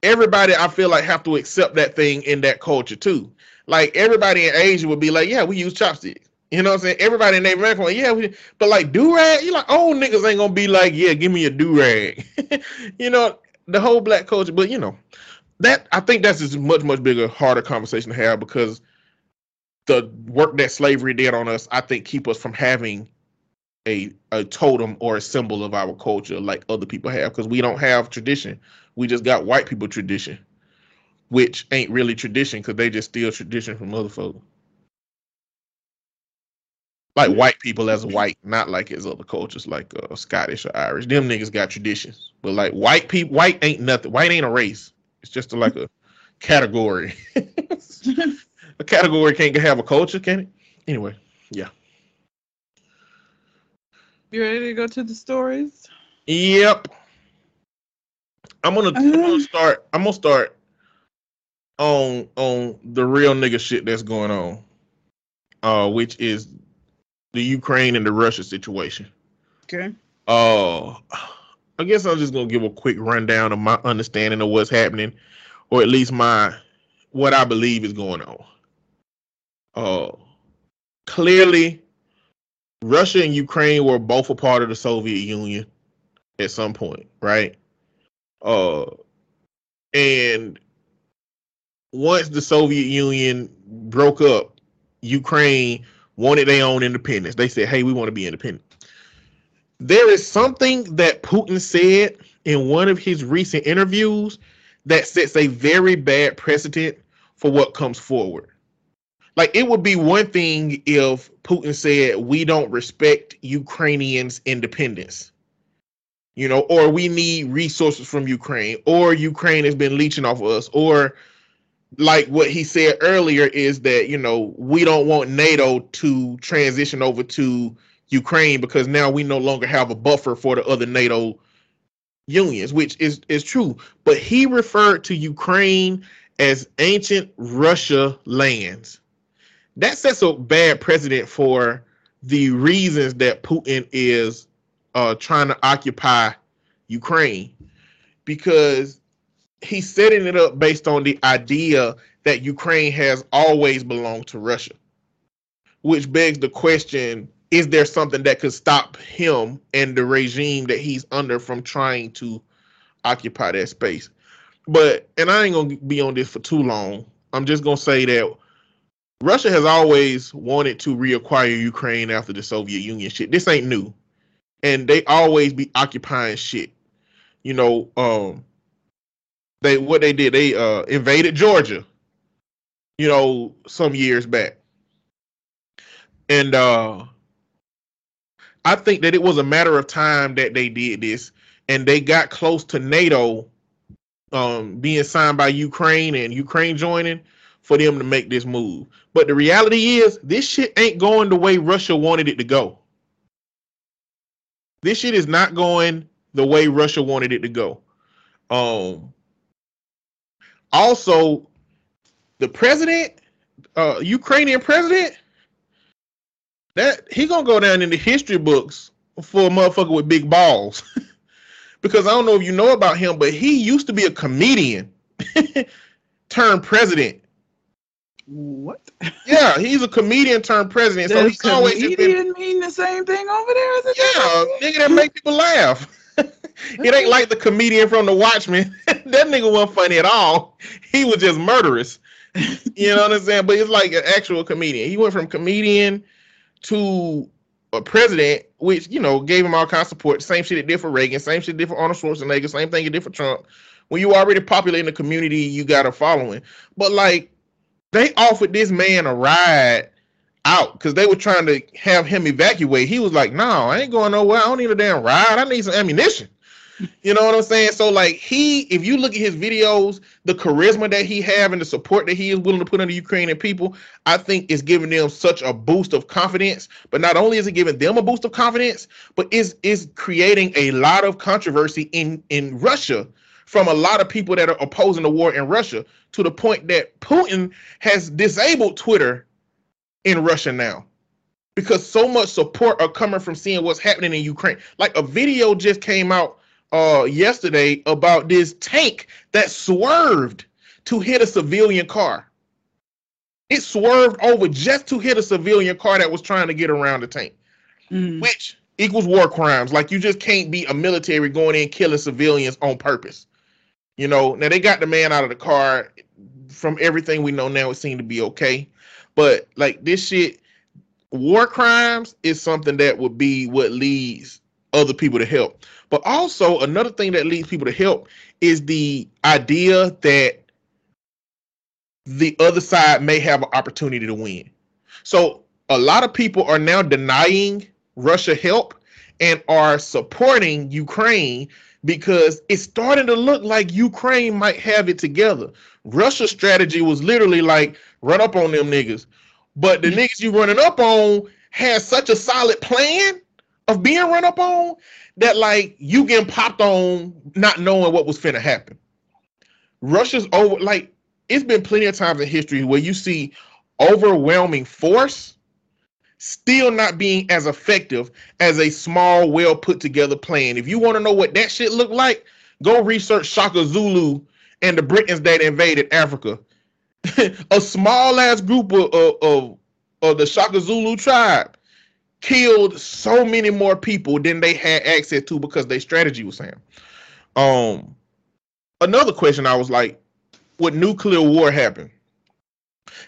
everybody I feel like have to accept that thing in that culture too. Like everybody in Asia would be like, yeah, we use chopsticks. You know what I'm saying? Everybody in Native American, like, yeah, we, but like do rag, you like old niggas ain't gonna be like, yeah, give me a do rag. you know, the whole black culture, but you know, that I think that's just much much bigger, harder conversation to have because the work that slavery did on us, I think, keep us from having a a totem or a symbol of our culture like other people have because we don't have tradition. We just got white people tradition, which ain't really tradition because they just steal tradition from other folks. Like white people as white, not like as other cultures like uh, Scottish or Irish. Them niggas got traditions, but like white people, white ain't nothing. White ain't a race. It's just a, like a category. a category can't have a culture, can it? Anyway, yeah. You ready to go to the stories? Yep. I'm gonna, I'm gonna start. I'm gonna start on on the real nigga shit that's going on, uh, which is the Ukraine and the Russia situation. Okay. Uh, I guess I'm just gonna give a quick rundown of my understanding of what's happening, or at least my what I believe is going on. Uh, clearly, Russia and Ukraine were both a part of the Soviet Union at some point, right? Uh, and once the Soviet Union broke up, Ukraine wanted their own independence. They said, "Hey, we want to be independent." There is something that Putin said in one of his recent interviews that sets a very bad precedent for what comes forward like it would be one thing if Putin said we don't respect Ukrainians' independence, you know, or we need resources from Ukraine, or Ukraine has been leeching off of us, or like what he said earlier is that you know we don't want NATO to transition over to Ukraine because now we no longer have a buffer for the other NATO unions, which is is true. But he referred to Ukraine as ancient Russia lands. That sets a bad precedent for the reasons that Putin is uh, trying to occupy Ukraine because he's setting it up based on the idea that Ukraine has always belonged to Russia, which begs the question is there something that could stop him and the regime that he's under from trying to occupy that space? But, and I ain't gonna be on this for too long. I'm just gonna say that Russia has always wanted to reacquire Ukraine after the Soviet Union shit. This ain't new. And they always be occupying shit. You know, um, they what they did, they uh invaded Georgia, you know, some years back. And uh I think that it was a matter of time that they did this and they got close to NATO um being signed by Ukraine and Ukraine joining for them to make this move. But the reality is this shit ain't going the way Russia wanted it to go. This shit is not going the way Russia wanted it to go. Um also the president, uh Ukrainian president, that he gonna go down in the history books for a motherfucker with big balls. because I don't know if you know about him, but he used to be a comedian turned president. What? Yeah, he's a comedian turned president. Does so he's always just comedian been, mean the same thing over there as it yeah, nigga that make people laugh. it ain't like the comedian from The Watchmen. that nigga wasn't funny at all. He was just murderous. You know what I'm saying? But it's like an actual comedian. He went from comedian to a president, which you know gave him all kinds of support. Same shit it did for Reagan. Same shit it did for Arnold Schwarzenegger. Same thing it did for Trump. When you already populating the community, you got a following. But like they offered this man a ride out because they were trying to have him evacuate. He was like, "No, I ain't going nowhere. I don't need a damn ride. I need some ammunition." You know what I'm saying? So like he, if you look at his videos, the charisma that he have and the support that he is willing to put on the Ukrainian people, I think is giving them such a boost of confidence. But not only is it giving them a boost of confidence, but is is creating a lot of controversy in in Russia from a lot of people that are opposing the war in Russia to the point that Putin has disabled Twitter in Russia now because so much support are coming from seeing what's happening in Ukraine. Like a video just came out uh yesterday about this tank that swerved to hit a civilian car. It swerved over just to hit a civilian car that was trying to get around the tank, Mm. which equals war crimes. Like you just can't be a military going in killing civilians on purpose. You know, now they got the man out of the car. From everything we know now, it seemed to be okay. But like this shit, war crimes is something that would be what leads other people to help. But also another thing that leads people to help is the idea that the other side may have an opportunity to win. So a lot of people are now denying Russia help and are supporting Ukraine because it's starting to look like Ukraine might have it together. Russia's strategy was literally like run up on them niggas. But the niggas you running up on has such a solid plan of being run up on that like you getting popped on not knowing what was finna happen. Russia's over like it's been plenty of times in history where you see overwhelming force still not being as effective as a small, well put together plan. If you want to know what that shit looked like, go research Shaka Zulu and the Britons that invaded Africa. a small ass group of, of, of, the Shaka Zulu tribe killed so many more people than they had access to because their strategy was sound. Um, another question I was like, would nuclear war happen?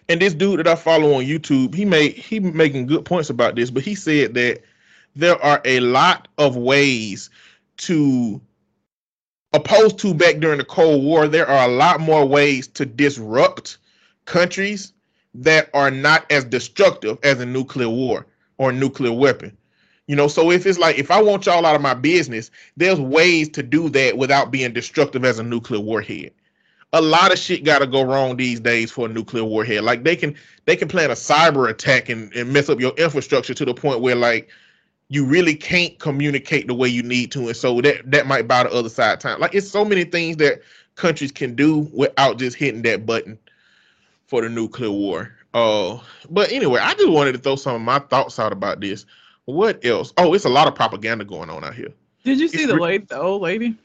And this dude that I follow on YouTube, he made he making good points about this, but he said that there are a lot of ways to opposed to back during the Cold War, there are a lot more ways to disrupt countries that are not as destructive as a nuclear war or nuclear weapon. You know, so if it's like if I want y'all out of my business, there's ways to do that without being destructive as a nuclear warhead. A lot of shit got to go wrong these days for a nuclear warhead. Like they can they can plan a cyber attack and, and mess up your infrastructure to the point where like you really can't communicate the way you need to, and so that that might buy the other side time. Like it's so many things that countries can do without just hitting that button for the nuclear war. Uh, but anyway, I just wanted to throw some of my thoughts out about this. What else? Oh, it's a lot of propaganda going on out here. Did you see It's the re- lady, the old lady?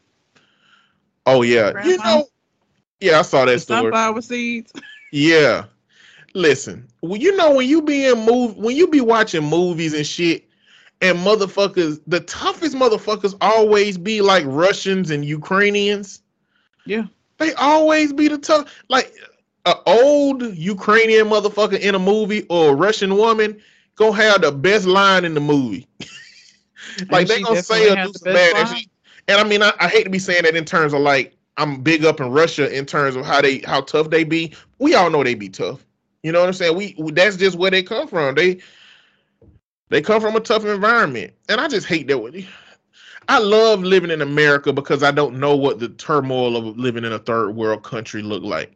Oh yeah, you know, yeah, I saw that story. sunflower seeds. Yeah. Listen, well, you know when you be in move when you be watching movies and shit, and motherfuckers, the toughest motherfuckers always be like Russians and Ukrainians. Yeah. They always be the tough. Like a old Ukrainian motherfucker in a movie or a Russian woman gonna have the best line in the movie. like they gonna say or do some bad shit. And I mean, I, I hate to be saying that in terms of like I'm big up in Russia in terms of how they how tough they be. We all know they be tough. You know what I'm saying? We that's just where they come from. They they come from a tough environment, and I just hate that. With I love living in America because I don't know what the turmoil of living in a third world country look like.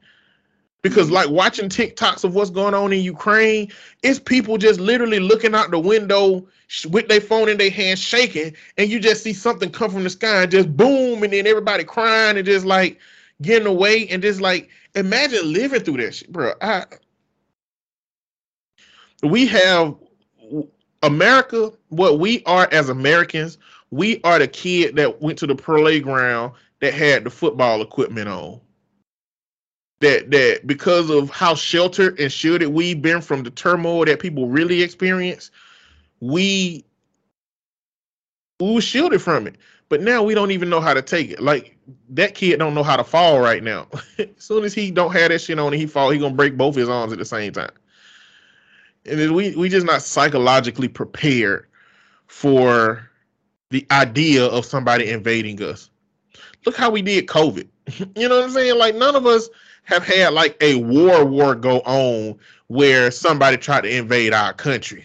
Because like watching TikToks of what's going on in Ukraine, it's people just literally looking out the window with their phone in their hand, shaking, and you just see something come from the sky just boom, and then everybody crying and just like getting away and just like imagine living through that shit, bro. I we have America, what we are as Americans, we are the kid that went to the playground that had the football equipment on. That that because of how sheltered and shielded we've been from the turmoil that people really experience, we we were shielded from it. But now we don't even know how to take it. Like that kid don't know how to fall right now. as soon as he don't have that shit on and he fall, he gonna break both his arms at the same time. And then we we just not psychologically prepared for the idea of somebody invading us. Look how we did COVID. you know what I'm saying? Like none of us have had like a war war go on where somebody tried to invade our country.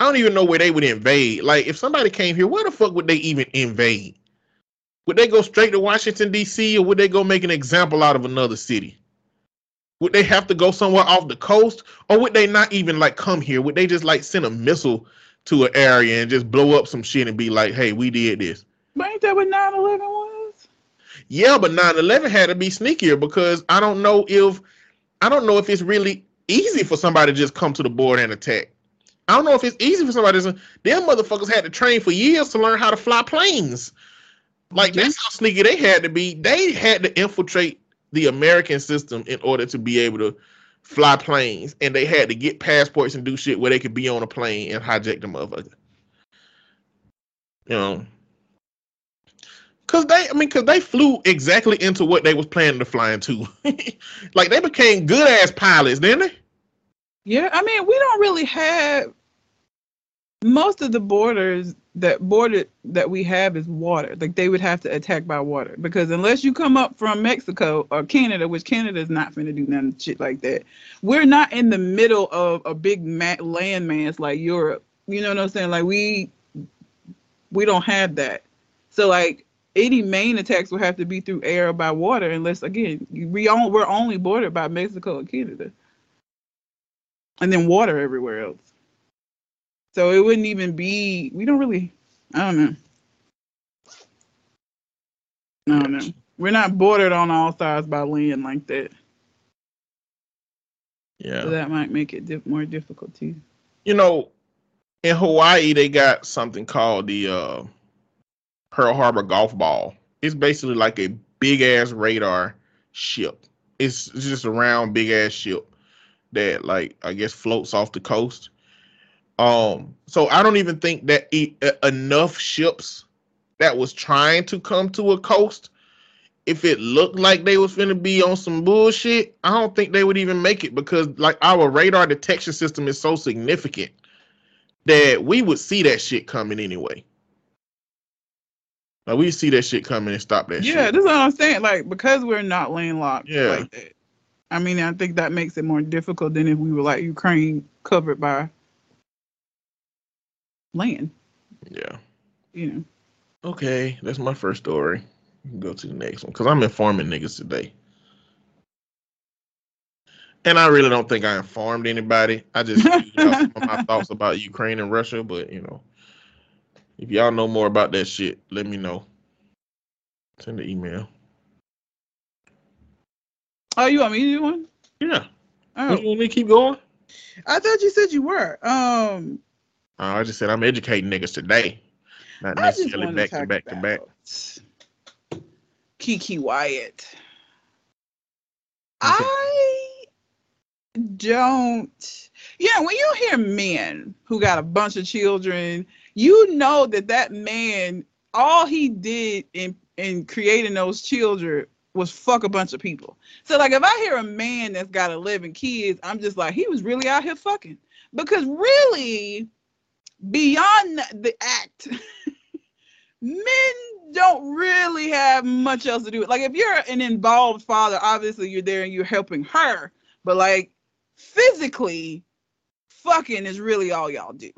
I don't even know where they would invade. Like if somebody came here, where the fuck would they even invade? Would they go straight to Washington D.C. or would they go make an example out of another city? Would they have to go somewhere off the coast, or would they not even like come here? Would they just like send a missile to an area and just blow up some shit and be like, "Hey, we did this"? But ain't that what 9/11 was? Yeah, but 9/11 had to be sneakier because I don't know if I don't know if it's really easy for somebody to just come to the board and attack. I don't know if it's easy for somebody to. Them motherfuckers had to train for years to learn how to fly planes. Like that's how sneaky they had to be. They had to infiltrate the American system in order to be able to fly planes, and they had to get passports and do shit where they could be on a plane and hijack the motherfucker. You know, cause they, I mean, cause they flew exactly into what they was planning to fly into. like they became good ass pilots, didn't they? Yeah, I mean, we don't really have most of the borders that border that we have is water. Like they would have to attack by water because unless you come up from Mexico or Canada, which Canada is not finna do none shit like that, we're not in the middle of a big ma- landmass like Europe. You know what I'm saying? Like we we don't have that. So like any main attacks will have to be through air or by water, unless again we on, we're only bordered by Mexico and Canada and then water everywhere else. So it wouldn't even be. We don't really. I don't know. I don't know. We're not bordered on all sides by land like that, Yeah. so that might make it dif- more difficult too. you know, in Hawaii they got something called the uh, Pearl Harbor golf ball. It's basically like a big ass radar ship. It's just a round big ass ship that like I guess floats off the coast. Um, so I don't even think that e- e- enough ships that was trying to come to a coast, if it looked like they was gonna be on some bullshit, I don't think they would even make it because like our radar detection system is so significant that we would see that shit coming anyway. Like we see that shit coming and stop that Yeah, shit. that's what I'm saying. Like because we're not landlocked Yeah. like that. I mean, I think that makes it more difficult than if we were like Ukraine covered by land. Yeah. You know. Okay, that's my first story. Go to the next one because I'm informing niggas today. And I really don't think I informed anybody. I just you know, my thoughts about Ukraine and Russia, but you know, if y'all know more about that shit, let me know. Send an email. Oh, you want me to do one? Yeah. Oh, You want me to keep going? I thought you said you were. Um, Uh, I just said I'm educating niggas today, not necessarily want to back to back to back. Keke Wyatt. I don't. Yeah, when you hear men who got a bunch of children, you know that that man, all he did in in creating those children was fuck a bunch of people. So like, if I hear a man that's got 11 kids, I'm just like, he was really out here fucking. Because really, beyond the act, men don't really have much else to do. Like if you're an involved father, obviously you're there and you're helping her, but like physically, fucking is really all y'all do.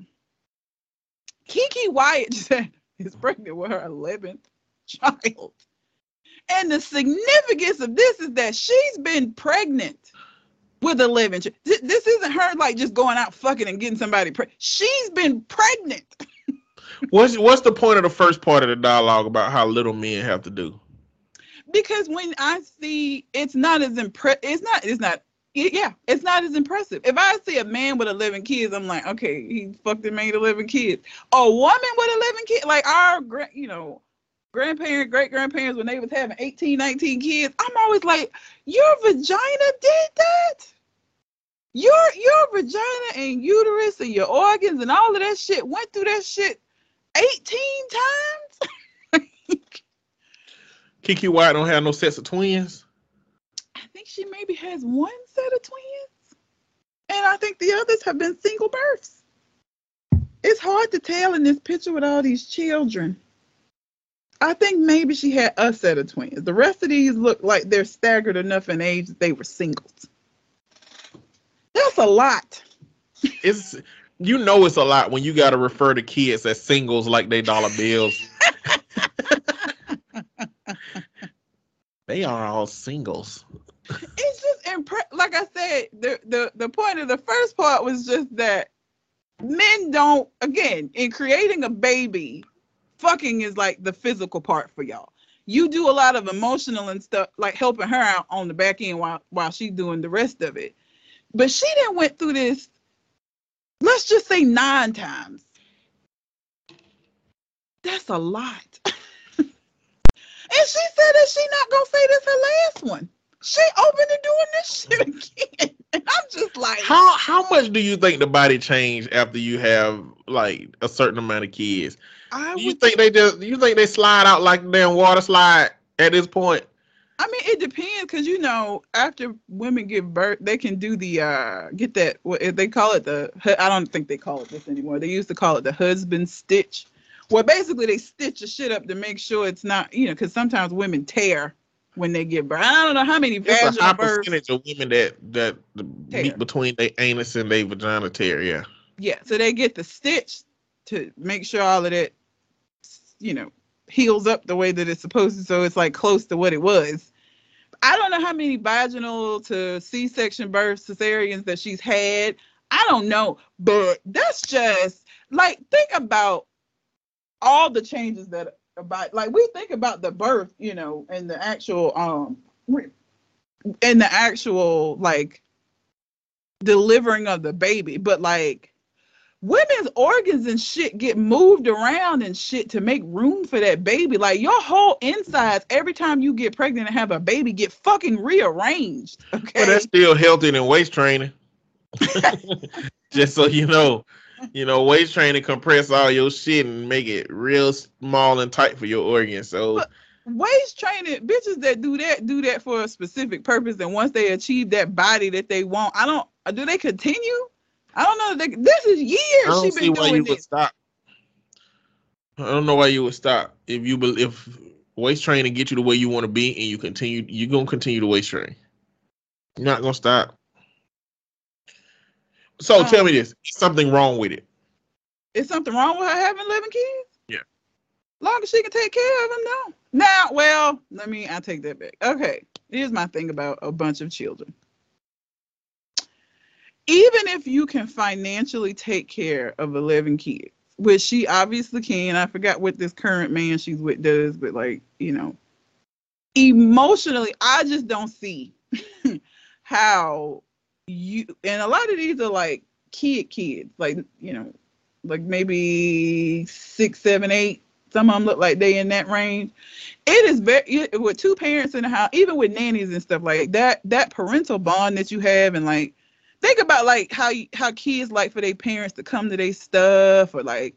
Keke Wyatt said is pregnant with her 11th child. And the significance of this is that she's been pregnant with 11 children. This isn't her like just going out fucking and getting somebody pregnant. She's been pregnant. What's what's the point of the first part of the dialogue about how little men have to do? because when I see it's not as impre it's not it's not yeah it's not as impressive. If I see a man with eleven kids, I'm like, okay, he fucked and made eleven kids. A woman with eleven kids, like our you know grandparents, great grandparents when they was having 18, 19 kids, I'm always like, your vagina did that. Your your vagina and uterus and your organs and all of that shit went through that shit 18 times. Keke Wyatt don't have no sets of twins. She maybe has one set of twins. And I think the others have been single births. It's hard to tell in this picture with all these children. I think maybe she had a set of twins. The rest of these look like they're staggered enough in age that they were singles. That's a lot. It's you know it's a lot when you got to refer to kids as singles like they dollar bills. they are all singles. It's just impre- like I said, the, the the point of the first part was just that men don't again in creating a baby, fucking is like the physical part for y'all. You do a lot of emotional and stuff, like helping her out on the back end while while she's doing the rest of it. But she didn't went through this, let's just say nine times. That's a lot. and she said that she not gonna say this her last one. She open to doing this shit again. And I'm just like, How how much do you think the body change after you have like a certain amount of kids? I you would think they just you think they slide out like damn water slide at this point? I mean, it depends because you know, after women give birth, they can do the uh get that what they call it the I don't think they call it this anymore. They used to call it the husband stitch, where basically they stitch the shit up to make sure it's not you know because sometimes women tear when they get birth. I don't know how many It's a high vaginal births. percentage of women that that Tear. meet between their anus and their vagina tear. Yeah. Yeah, so they get the stitch to make sure all of that, you know, heals up the way that it's supposed to, so it's like close to what it was. I don't know how many vaginal to C-section births, cesareans that she's had. I don't know, but that's just like think about all the changes that about like we think about the birth, you know, and the actual um and the actual like delivering of the baby, but like women's organs and shit get moved around and shit to make room for that baby. Like your whole insides, every time you get pregnant and have a baby, get fucking rearranged. Okay. But that's still healthier than waist training. Just so you know, you know, waist training compress all your shit and make it real small and tight for your organs. So But- waist training bitches that do that do that for a specific purpose and once they achieve that body that they want i don't uh, do they continue i don't know they, this is I years don't she see been why you doing would this stop. I don't know why you would stop if you if waist training get you the way you want to be and you continue you're gonna continue to waist train. You're not gonna stop. So tell me Um, this: is something wrong with it? is something wrong with her having 11 kids Yeah. long as she can take care of them no now well let me i take that back okay here's my thing about a bunch of children even if you can financially take care of 11 kids, which she obviously can. I forgot what this current man she's with does, but like, you know, emotionally, I just don't see how you and a lot of these are like kid kids, like, you know, like maybe six, seven, eight. Some of them look like they in that range. It is very with two parents in the house, even with nannies and stuff like that. That parental bond that you have, and like think about like how you, how kids like for their parents to come to their stuff or like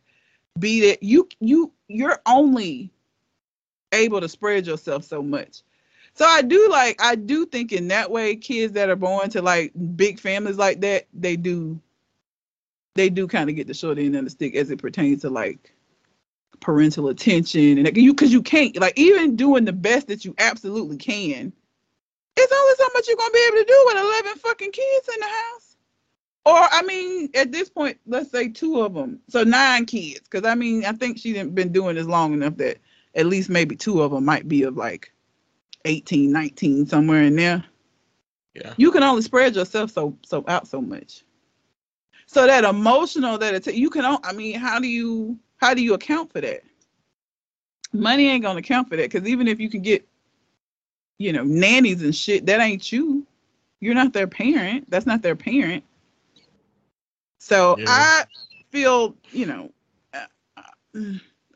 be that you you you're only able to spread yourself so much. So I do like I do think in that way kids that are born to like big families like that they do they do kind of get the short end of the stick as it pertains to like parental attention and you because you can't like even doing the best that you absolutely can it's only so much you're gonna be able to do with 11 fucking kids in the house. Or i mean at this point let's say two of them so nine kids because i mean i think she's been doing this long enough that at least maybe two of them might be of like 18 19 somewhere in there. Yeah. you can only spread yourself so so out so much. So that emotional that it you can i mean how do you how do you account for that? Money ain't gonna account for that because even if you can get you know nannies and shit that ain't you. You're not their parent. That's not their parent. So Yeah. i feel you know uh, uh,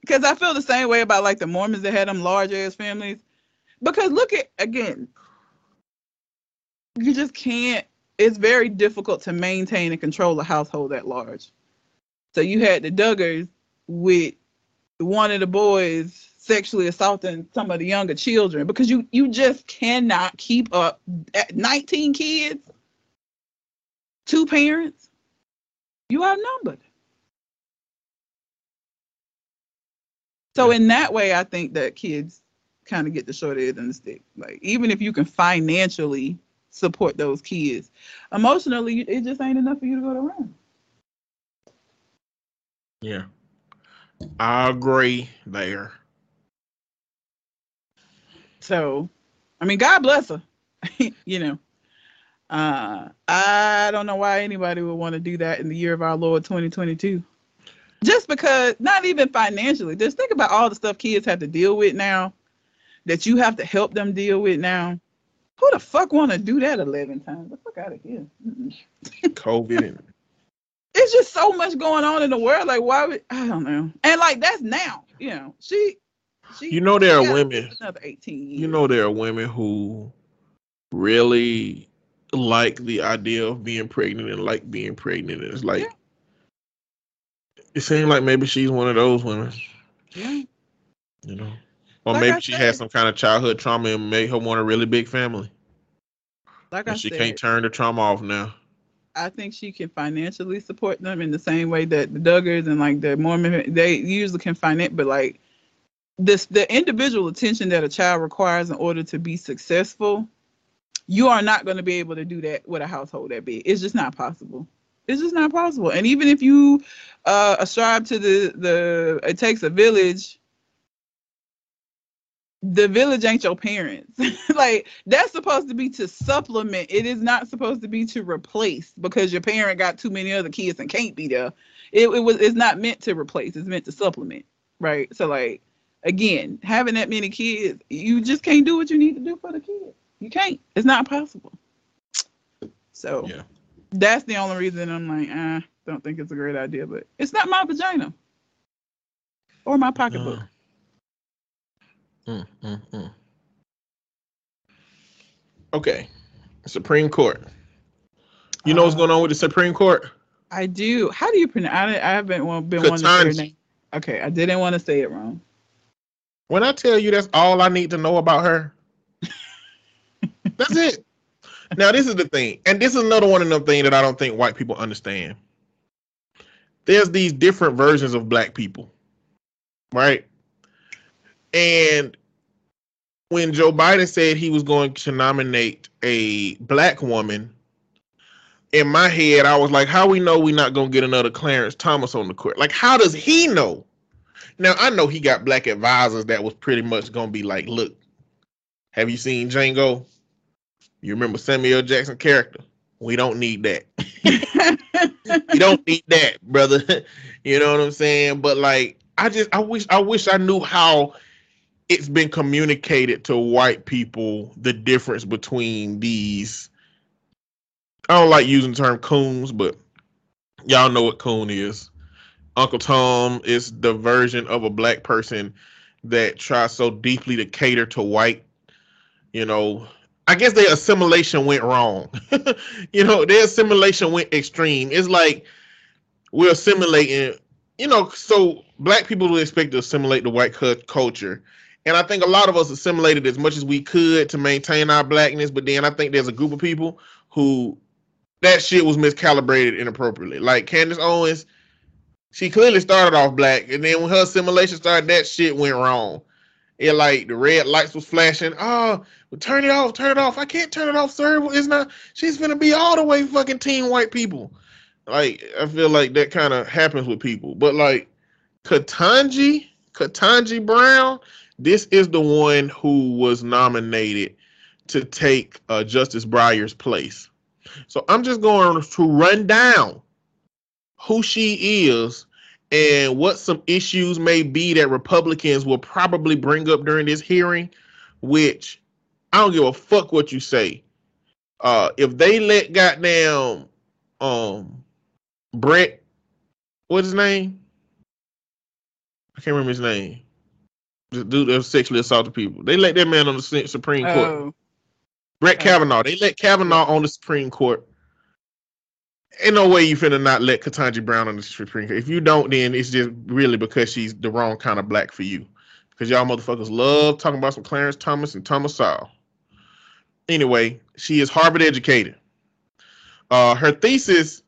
because i feel the same way about like the mormons that had them large ass families because look at again you just can't it's very difficult to maintain and control a household that large. So you had the duggars with one of the boys sexually assaulting some of the younger children because you you just cannot keep up at 19 kids two parents you outnumbered. So in that way i think that kids kind of get the short end of the stick like even if you can financially support those kids emotionally it just ain't enough for you to go to run. Yeah. I agree there. So, I mean, God bless her. you know, uh, I don't know why anybody would want to do that in the year of our Lord 2022. Just because, not even financially, just think about all the stuff kids have to deal with now that you have to help them deal with now. Who the fuck want to do that 11 times? The fuck out of here. COVID It's just so much going on in the world. Like, why would, I don't know. And like, that's now, you know, she, she, you know there are women Another 18 years. you know there are women who really like the idea of being pregnant and like being pregnant and it's like Yeah. it seems like maybe she's one of those women Yeah. you know or Like maybe I she said. had some kind of childhood trauma and made her want a really big family Like I and she said, can't turn the trauma off now I think she can financially support them in the same way that the Duggars and like the Mormon they usually can finance, but like this the individual attention that a child requires in order to be successful, you are not going to be able to do that with a household that big. It's just not possible. It's just not possible. And even if you uh ascribe to the the it takes a village, the village ain't your parents. like that's supposed to be to supplement. It is not supposed to be to replace because your parent got too many other kids and can't be there. It, it was it's not meant to replace. It's meant to supplement. Right. So like again, having that many kids, you just can't do what you need to do for the kids. You can't. It's not possible. So yeah that's the only reason I'm like, I don't think it's a great idea, but it's not my vagina or my pocketbook. Uh, mm, mm, mm. okay supreme court you know what's Uh, going on with the supreme court I do. How do you pronounce? I, I haven't wa- been wanting to say her name. Okay, I didn't want to say it wrong. When I tell you that's all I need to know about her, that's it. Now, this is the thing, and this is another one of them things that I don't think white people understand. There's these different versions of black people, right? And when Joe Biden said he was going to nominate a black woman, in my head, I was like, how we know we're not going to get another Clarence Thomas on the court? Like, how does he know? Now I know he got black advisors that was pretty much gonna be like, look, have you seen Django? You remember Samuel Jackson character? We don't need that. you don't need that, brother. you know what I'm saying? But like, I just, I wish, I wish I knew how it's been communicated to white people the difference between these. I don't like using the term coons, but y'all know what coon is. Uncle Tom is the version of a black person that tries so deeply to cater to white. You know, I guess their assimilation went wrong. you know, their assimilation went extreme. It's like we're assimilating, you know, so black people would expect to assimilate the white culture. And I think a lot of us assimilated as much as we could to maintain our blackness. But then I think there's a group of people who that shit was miscalibrated inappropriately. Like Candace Owens, she clearly started off black. And then when her assimilation started, that shit went wrong. It like the red lights was flashing. Oh, well, turn it off, turn it off. I can't turn it off, sir. It's not. She's gonna be all the way fucking teen white people. Like I feel like that kind of happens with people. But like Ketanji, Ketanji Brown, this is the one who was nominated to take uh, Justice Breyer's place. So I'm just going to run down who she is and what some issues may be that Republicans will probably bring up during this hearing, which I don't give a fuck what you say. Uh, if they let goddamn um Brett, what's his name? I can't remember his name. The dude that sexually assaulted people. They let that man on the Supreme Court. Oh. Brett. Kavanaugh. They let Kavanaugh on the Supreme Court ain't no way you finna not let Ketanji Brown on the Supreme Court. If you don't, then it's just really because she's the wrong kind of black for you. Because y'all motherfuckers love talking about some Clarence Thomas and Thomas Sowell. Anyway, she is Harvard educated. Uh, her thesis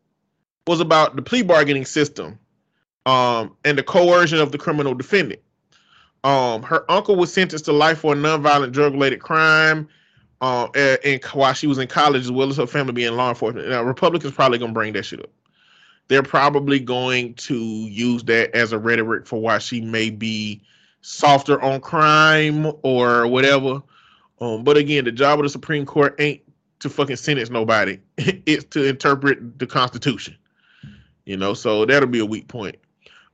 was about the plea bargaining system um, and the coercion of the criminal defendant. Um, her uncle was sentenced to life for a nonviolent drug-related crime uh, and while she was in college, as well as her family being law enforcement. Now, Republicans probably gonna bring that shit up. They're probably going to use that as a rhetoric for why she may be softer on crime or whatever. Um, but again, the job of the Supreme Court ain't to fucking sentence nobody. it's to interpret the Constitution. You know, so that'll be a weak point.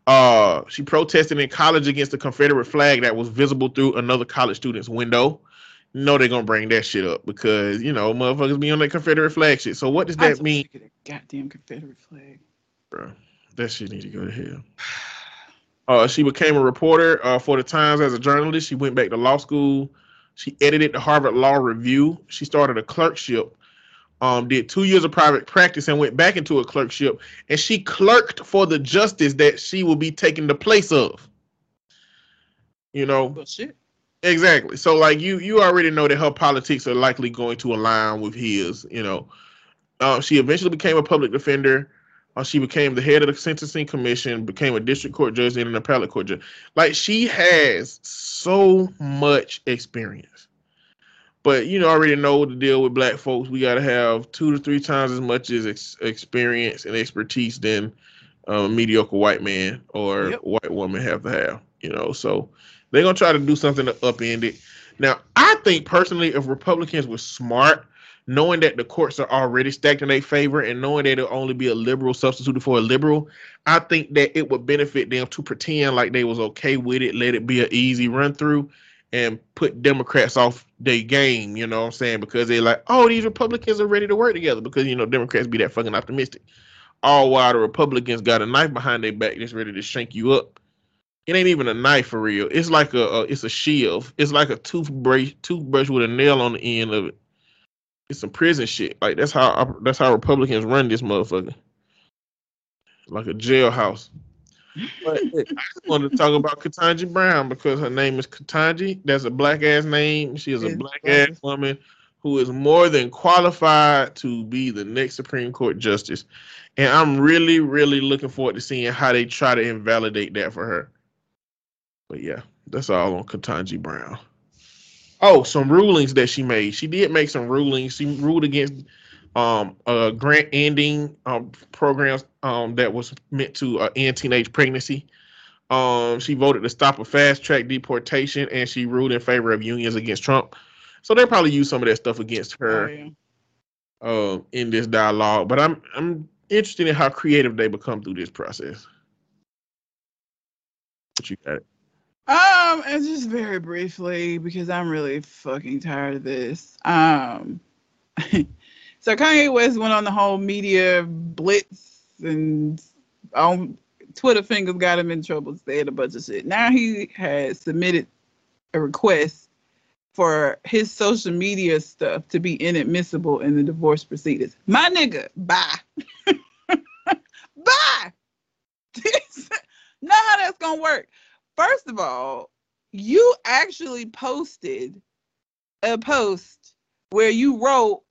Uh, she protested in college against the Confederate flag that was visible through another college student's window know they're gonna bring that shit up because you know motherfuckers be on that Confederate flag shit. So what does that mean? goddamn Confederate flag, bro. That shit need to go to hell. Uh, she became a reporter uh, for the Times as a journalist. She went back to law school. She edited the Harvard Law Review. She started a clerkship. Um, did two years of private practice and went back into a clerkship. And she clerked for the justice that she will be taking the place of. You know, well, shit. Exactly. So like you you already know that her politics are likely going to align with his. You know, uh, she eventually became a public defender. Uh, she became the head of the sentencing commission, became a district court judge and an appellate court judge. Like she has so much experience. But you know, already know to deal with black folks, we got to have two to three times as much as ex- experience and expertise than um, a mediocre white man or yep. white woman have to have. You know, so they're gonna try to do something to upend it. Now, I think personally, if Republicans were smart, knowing that the courts are already stacked in their favor and knowing that it'll only be a liberal substituted for a liberal, I think that it would benefit them to pretend like they was okay with it, let it be an easy run through, and put Democrats off their game. You know what I'm saying? Because they're like, oh, these Republicans are ready to work together because you know Democrats be that fucking optimistic. All while the Republicans got a knife behind their back that's ready to shank you up it ain't even a knife for real. It's like a, a, it's a shield. It's like a toothbrush toothbrush with a nail on the end of it. It's some prison shit. Like that's how that's how Republicans run this motherfucker. Like a jailhouse. But I just wanted to talk about Ketanji Brown because her name is Ketanji. That's a black ass name. She is a black ass woman who is more than qualified to be the next Supreme Court justice. And I'm really, really looking forward to seeing how they try to invalidate that for her. But yeah, that's all on Ketanji Brown. Oh, some rulings that she made. She did make some rulings. She ruled against um a grant ending um programs um that was meant to uh, end teenage pregnancy. Um, she voted to stop a fast track deportation, and she ruled in favor of unions against Trump. So they probably use some of that stuff against her. Oh, yeah. uh, in this dialogue. But I'm I'm interested in how creative they become through this process. What you got? It. Um, and just very briefly because I'm really fucking tired of this. Um, so Kanye West went on the whole media blitz and on Twitter fingers got him in trouble, said a bunch of shit. Now he has submitted a request for his social media stuff to be inadmissible in the divorce proceedings. My nigga, bye. bye. Not how that's gonna work. First of all, you actually posted a post where you wrote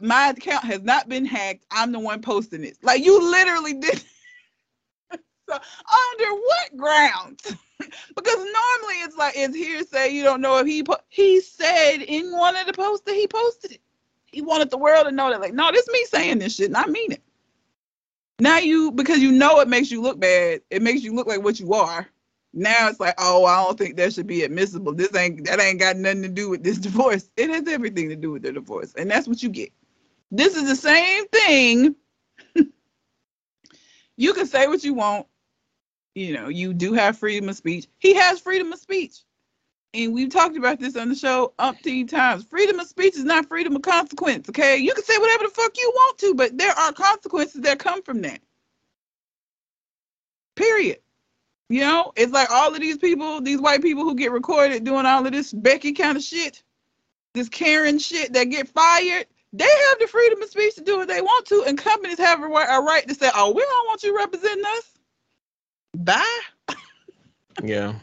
my account has not been hacked. I'm the one posting it. Like you literally did. so under what grounds? because normally it's like it's hearsay. You don't know if he po- he said in one of the posts that he posted it. He wanted the world to know that like no, this me saying this shit, and I mean it. Now you because you know it makes you look bad. It makes you look like what you are. Now it's like, oh, I don't think that should be admissible. This ain't that ain't got nothing to do with this divorce. It has everything to do with the divorce, and that's what you get. This is the same thing. you can say what you want. You know, you do have freedom of speech. He has freedom of speech. And we've talked about this on the show umpteen times. Freedom of speech is not freedom of consequence, okay? You can say whatever the fuck you want to, but there are consequences that come from that. Period. You know, it's like all of these people, these white people who get recorded doing all of this Becky kind of shit, this Karen shit that get fired. They have the freedom of speech to do what they want to, and companies have a right, a right to say, "Oh, we don't want you representing us." Bye. yeah.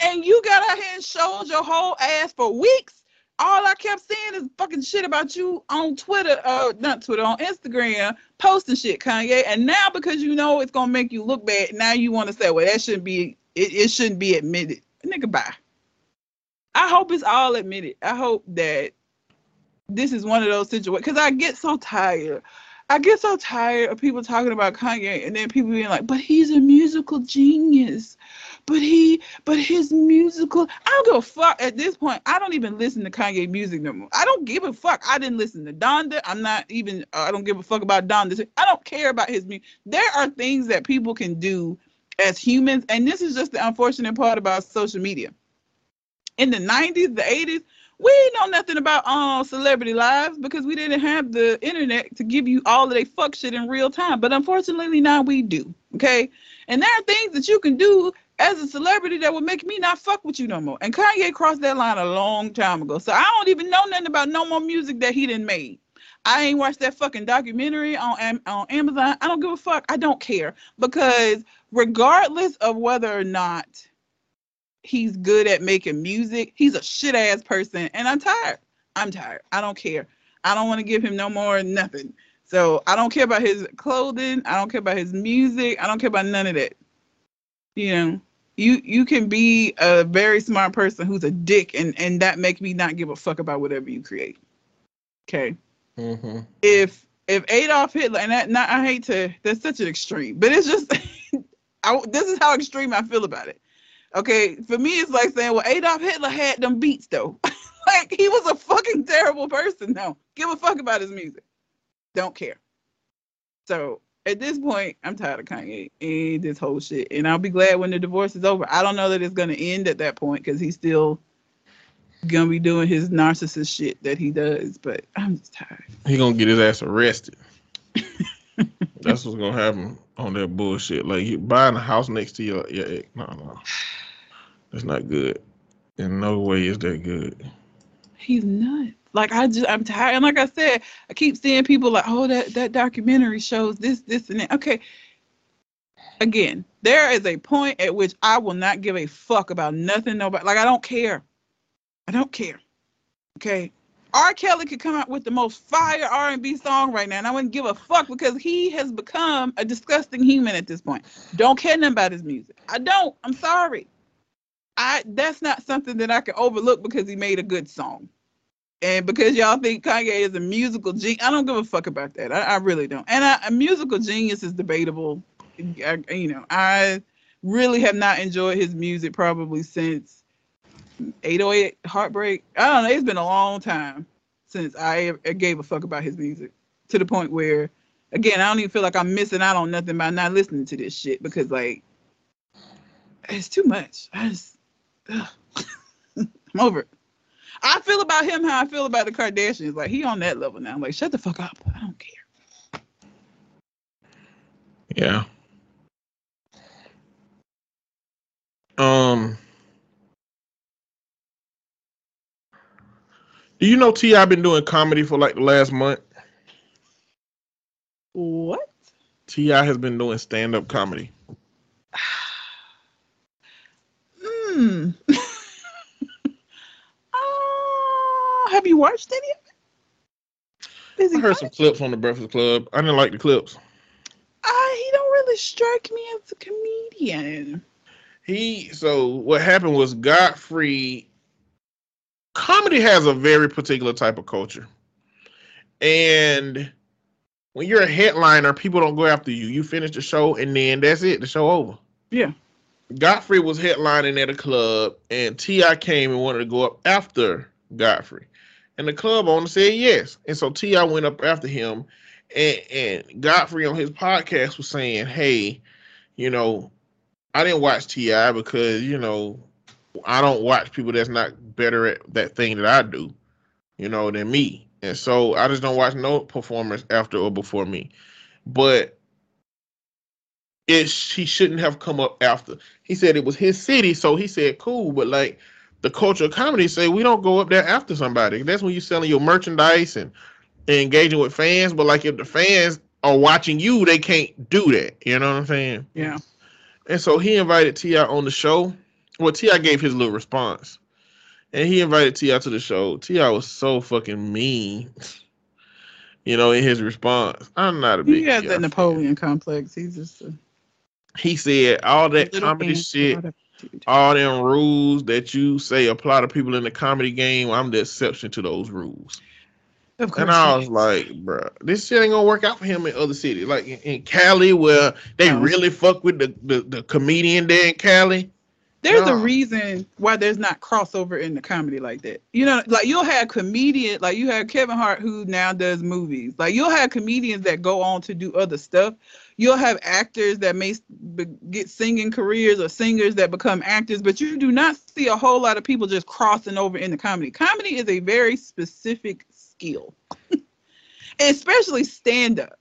And you got out here and showed your whole ass for weeks. All I kept seeing is fucking shit about you on Twitter, uh, not Twitter, on Instagram, posting shit, Kanye. And now because you know it's gonna make you look bad, now you want to say, well, that shouldn't be, it, it shouldn't be admitted. Nigga, bye. I hope it's all admitted. I hope that this is one of those situations because I get so tired. I get so tired of people talking about Kanye and then people being like, but he's a musical genius. But he, but his musical, I don't give a fuck at this point. I don't even listen to Kanye music no more. I don't give a fuck. I didn't listen to Donda. I'm not even, uh, I don't give a fuck about Donda. I don't care about his music. There are things that people can do as humans. And this is just the unfortunate part about social media. In the 90s, the 80s, we know nothing about um celebrity lives because we didn't have the internet to give you all of their fuck shit in real time. But unfortunately now we do. Okay. And there are things that you can do as a celebrity that would make me not fuck with you no more. And Kanye crossed that line a long time ago. So I don't even know nothing about no more music that he didn't made. I ain't watched that fucking documentary on on Amazon. I don't give a fuck. I don't care because regardless of whether or not he's good at making music. He's a shit ass person, and I'm tired. I'm tired. I don't care. I don't want to give him no more nothing. So I don't care about his clothing. I don't care about his music. I don't care about none of that. You know, you you can be a very smart person who's a dick, and and that make me not give a fuck about whatever you create. Okay. Mm-hmm. If if Adolf Hitler, and that not I hate to, that's such an extreme, but it's just, I, this is how extreme I feel about it. Okay, for me, it's like saying, well, Adolf Hitler had them beats though. like he was a fucking terrible person. No, give a fuck about his music. Don't care. So at this point, I'm tired of Kanye and this whole shit. And I'll be glad when the divorce is over. I don't know that it's gonna end at that point because he's still gonna be doing his narcissist shit that he does. But I'm just tired. He gonna get his ass arrested. That's what's gonna happen on that bullshit. Like you buying a house next to your your ex. No, no. That's not good. In no way is that good. He's nuts. Like I just I'm tired. And like I said, I keep seeing people like, oh, that, that documentary shows this, this, and that. Okay. Again, there is a point at which I will not give a fuck about nothing, nobody. Like I don't care. I don't care. Okay. R. Kelly could come out with the most fire R&B song right now, and I wouldn't give a fuck because he has become a disgusting human at this point. Don't care nothing about his music. I don't. I'm sorry. I that's not something that I can overlook because he made a good song. And because y'all think Kanye is a musical genius, I don't give a fuck about that. I, I really don't. And I, a musical genius is debatable. I, you know, I really have not enjoyed his music probably since 808 Heartbreak. I don't know. It's been a long time since I gave a fuck about his music to the point where, again, I don't even feel like I'm missing out on nothing by not listening to this shit because like it's too much. I just. I'm over it. I feel about him how I feel about the Kardashians. Like he on that level now. I'm like, shut the fuck up. I don't care. Yeah. Um. Do you know T? I've been doing comedy for like the last month. What? T.I. has been doing stand up comedy. Hmm. uh, have you watched any of it? Is I he heard some funny? clips on the Breakfast Club. I didn't like the clips. Uh, he don't really strike me as a comedian. He so what happened was Godfrey comedy has a very particular type of culture. And when you're a headliner, people don't go after you. You finish the show and then that's it, the show over. Yeah. Godfrey was headlining at a club and T.I. came and wanted to go up after Godfrey. And the club owner said yes. And so T.I. went up after him. And, and Godfrey on his podcast was saying, Hey, you know, I didn't watch T.I. because, you know, I don't watch people that's not better at that thing that I do, you know, than me. And so I just don't watch no performers after or before me. But it he shouldn't have come up after. He said it was his city, so he said cool. But like the culture of comedy say we don't go up there after somebody. That's when you're selling your merchandise and, and engaging with fans. But like if the fans are watching you, they can't do that. You know what I'm saying? Yeah. And so he invited T.I. on the show. Well, T.I. gave his little response, and he invited T.I. to the show. T.I. was so fucking mean, you know, in his response. I'm not a big. He has that fan. Napoleon complex. He's just a He said all that comedy shit, all them rules that you say apply to people in the comedy game. I'm the exception to those rules. And I was like, bruh, this shit ain't gonna work out for him in other cities. Like in, in Cali, where they really fuck with the, the, the comedian there in Cali. There's no. a reason why there's not crossover in the comedy like that. You know, like you'll have comedian, like you have Kevin Hart who now does movies. Like you'll have comedians that go on to do other stuff. You'll have actors that may be- get singing careers or singers that become actors, but you do not see a whole lot of people just crossing over into comedy. Comedy is a very specific skill, especially stand up.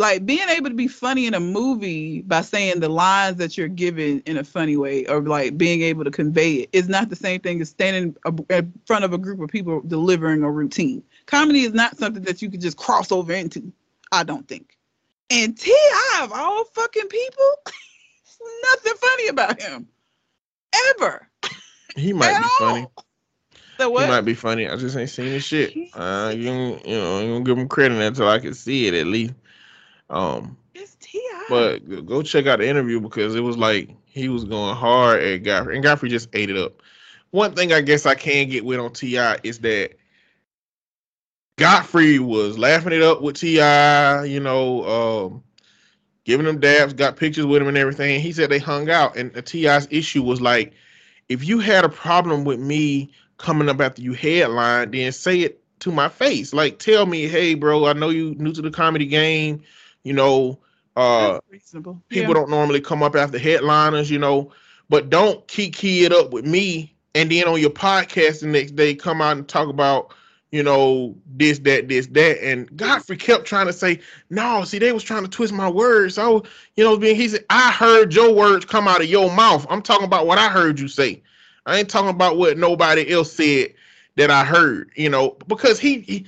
Like being able to be funny in a movie by saying the lines that you're given in a funny way, or like being able to convey it, is not the same thing as standing in front of a group of people delivering a routine. Comedy is not something that you could just cross over into. I don't think. And T.I. of all fucking people, nothing funny about him, ever. He might be funny. all. The what? He might be funny. I just ain't seen his shit. Uh, you, you know, ain't gonna give him credit until I can see it at least. Um, It's Ti. but go- check out the interview because it was like he was going hard at Godfrey, and Godfrey just ate it up. One thing I guess I can get with on T.I. is that Godfrey was laughing it up with T.I., you know, um, giving him dabs, got pictures with him and everything. He said they hung out, and the T.I.'s issue was like, if you had a problem with me coming up after you headline, then say it to my face. Like, tell me, hey, bro, I know you new to the comedy game. You know, uh, reasonable. people Yeah. don't normally come up after headliners, you know, but don't kiki it up with me and then on your podcast the next day come out and talk about, you know, this, that, this, that. And Godfrey kept trying to say, no, see, they was trying to twist my words. So, you know, being he said, I heard your words come out of your mouth. I'm talking about what I heard you say. I ain't talking about what nobody else said that I heard, you know, because he, he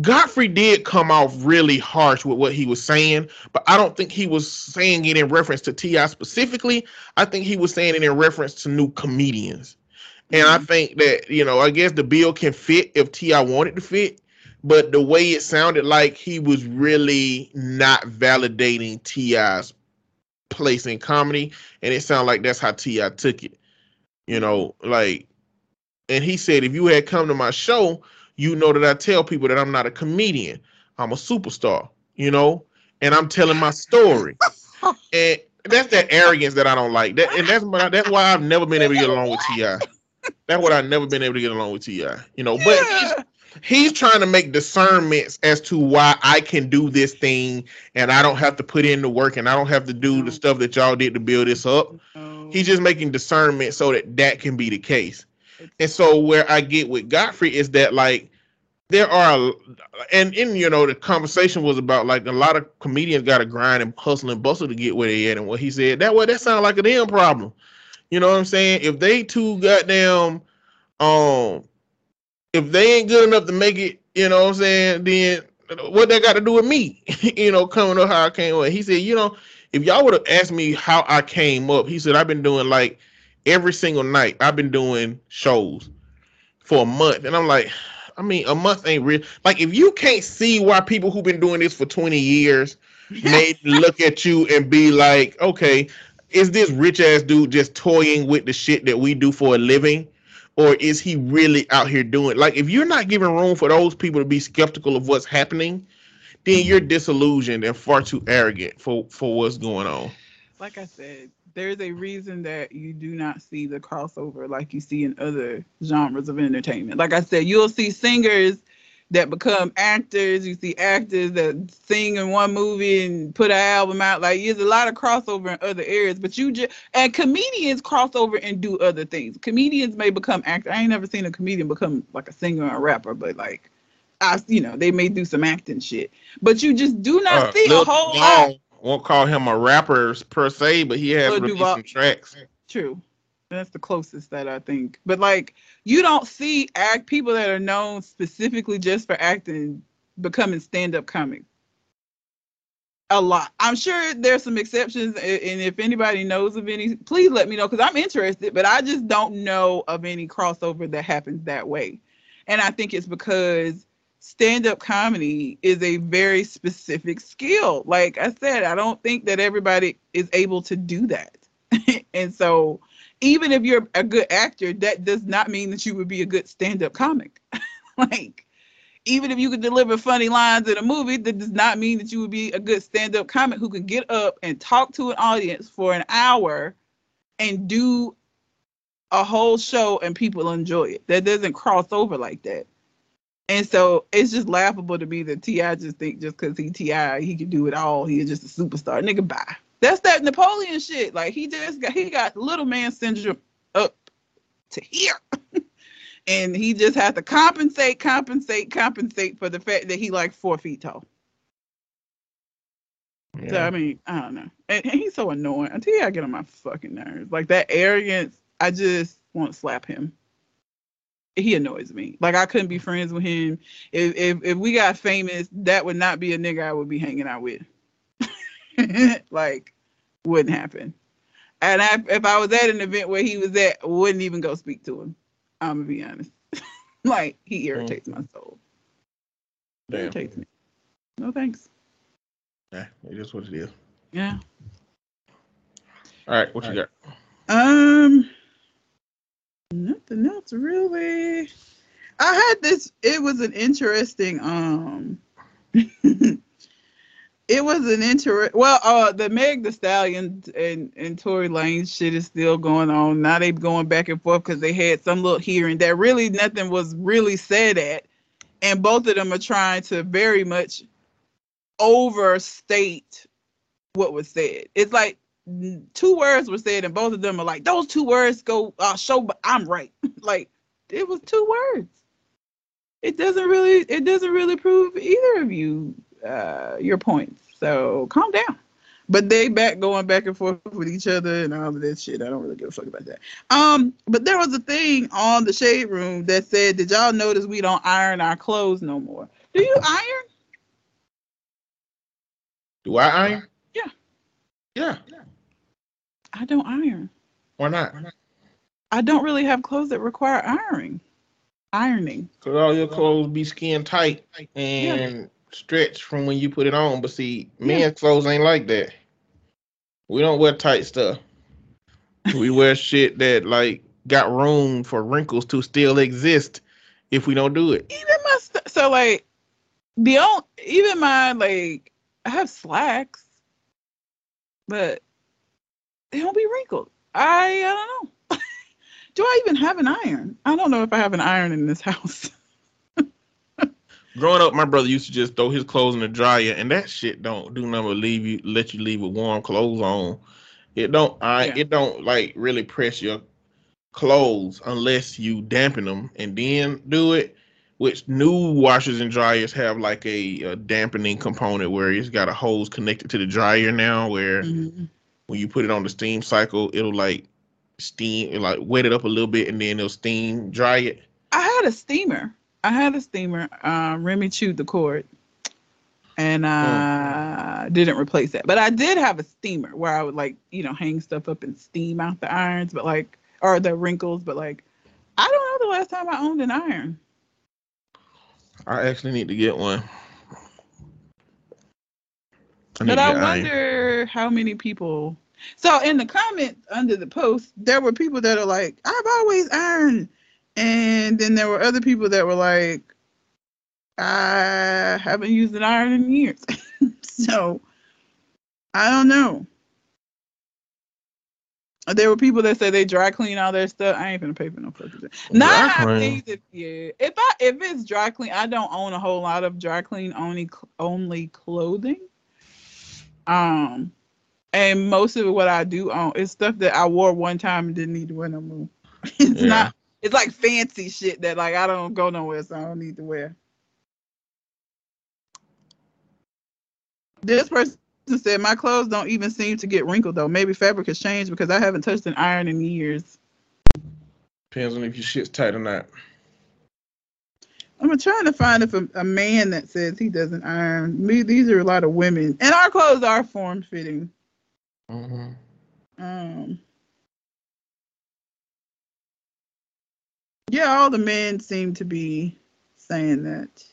Godfrey did come off really harsh with what he was saying, but I don't think he was saying it in reference to T.I. specifically. I think he was saying it in reference to new comedians. And I mm-hmm. think that, you know, I guess the bill can fit if T.I. wanted to fit, but the way it sounded like he was really not validating T.I.'s place in comedy, and it sounded like that's how T.I. took it. You know, like, and he said, if you had come to my show, you know that I tell people that I'm not a comedian. I'm a superstar, you know, and I'm telling my story. and that's that arrogance that I don't like. That and that's why that's why I've never been able to get along with Ti. That's what I've never been able to get along with Ti. You know, but he's he's trying to make discernments as to why I can do this thing and I don't have to put in the work and I don't have to do the stuff that y'all did to build this up. He's just making discernment so that that can be the case. And so where I get with Godfrey is that like there are and in you know the conversation was about like a lot of comedians got to grind and hustle and bustle to get where they at and what he said that way that sounds like a damn problem. You know what I'm saying? If they too goddamn um if they ain't good enough to make it, you know what I'm saying, then what they got to do with me? you know, coming up how I came up. He said, you know, if y'all would have asked me how I came up, he said, I've been doing like every single night, I've been doing shows for a month. And I'm like, I mean, a month ain't real. Like, if you can't see why people who've been doing this for 20 years may look at you and be like, okay, is this rich ass dude just toying with the shit that we do for a living? Or is he really out here doing like if you're not giving room for those people to be skeptical of what's happening, then you're disillusioned and far too arrogant for for what's going on. like I said, there's a reason that you do not see the crossover like you see in other genres of entertainment. Like I said, you'll see singers that become actors. You see actors that sing in one movie and put an album out. Like there's a lot of crossover in other areas, but you just and comedians cross over and do other things. Comedians may become actors. I ain't never seen a comedian become like a singer or a rapper, but like I, you know, they may do some acting shit. But you just do not Uh, see a whole lot. Won't call him a rapper per se, but he has Lil released Duval. some tracks. True. That's the closest that I think. But like you don't see act people that are known specifically just for acting becoming stand-up comics. A lot. I'm sure there's some exceptions and if anybody knows of any, please let me know because I'm interested, but I just don't know of any crossover that happens that way. And I think it's because stand-up comedy is a very specific skill. Like I said, I don't think that everybody is able to do that. and so even if you're a good actor, that does not mean that you would be a good stand-up comic. like, even if you could deliver funny lines in a movie, that does not mean that you would be a good stand-up comic who can get up and talk to an audience for an hour and do a whole show and people enjoy it. That doesn't cross over like that. And so it's just laughable to me that T.I. just think just because he T.I. he can do it all. He is just a superstar. Nigga, bye. That's that Napoleon shit. Like he just got he got little man syndrome up to here. and he just had to compensate, compensate, compensate for the fact that he like four feet tall. Yeah. So I mean, I don't know. And, and he's so annoying. Until I get on my fucking nerves. Like that arrogance, I just want to slap him. He annoys me. Like I couldn't be friends with him. If if if we got famous, that would not be a nigga I would be hanging out with. like, wouldn't happen. And I, if I was at an event where he was at, wouldn't even go speak to him. I'm gonna be honest. like he irritates my soul. Damn. Irritates me. No thanks. Yeah, it is what it is. Yeah. All right, what you got? Um, nothing else really. I had this. It was an interesting. Um, it was an inter. Well, uh, the Megan Thee Stallion and and Tory Lanez shit is still going on. Now they going back and forth because they had some little hearing that really nothing was really said at, and both of them are trying to very much overstate what was said. It's like two words were said, and both of them are like, those two words go uh, show, but I'm right. like it was two words. It doesn't really, it doesn't really prove either of you uh, your points. So calm down. But they back going back and forth with each other and all of that shit. I don't really give a fuck about that. Um, but there was a thing on the shade room that said, "Did y'all notice we don't iron our clothes no more? Do you iron? Do I iron? Yeah. Yeah. I don't iron. Why not? I don't really have clothes that require ironing. Ironing. Cause all your clothes be skin tight and stretch from when you put it on. But see, men's clothes ain't like that. We don't wear tight stuff. we wear shit that like got room for wrinkles to still exist if we don't do it. Even my st- so like the only even my like I have slacks, but they don't be wrinkled. I I don't know. Do I even have an iron? I don't know if I have an iron in this house. growing up, my brother used to just throw his clothes in the dryer, and that shit don't do nothing but leave you, let you leave with warm clothes on. It don't, I, Yeah. it don't like really press your clothes unless you dampen them and then do it. Which new washers and dryers have like a, a dampening component where it's got a hose connected to the dryer now, where Mhm. When you put it on the steam cycle, it'll like steam, it'll, like wet it up a little bit, and then it'll steam dry it. I had a steamer. I had a steamer. Um, Remy chewed the cord, and uh, didn't replace that. But I did have a steamer where I would like you know hang stuff up and steam out the irons, but like or the wrinkles. But like I don't know the last time I owned an iron. I actually need to get one. I need But I wonder how many people. So in the comments under the post, there were people that are like, "I've always ironed," and then there were other people that were like, "I haven't used an iron in years." so I don't know. There were people that said they dry clean all their stuff. I ain't gonna pay for no fucking. Not clean. if yeah. If I if it's dry clean, I don't own a whole lot of dry clean only only clothing. Um, and most of what I do own is stuff that I wore one time and didn't need to wear no more. it's Yeah. not. It's like fancy shit that like I don't go nowhere, so I don't need to wear. This person said my clothes don't even seem to get wrinkled though. Maybe fabric has changed because I haven't touched an iron in years. Depends on if your shit's tight or not. I'm trying to find if a, a man that says he doesn't iron. Me, these are a lot of women, and our clothes are form fitting. hmm Um, yeah, all the men seem to be saying that.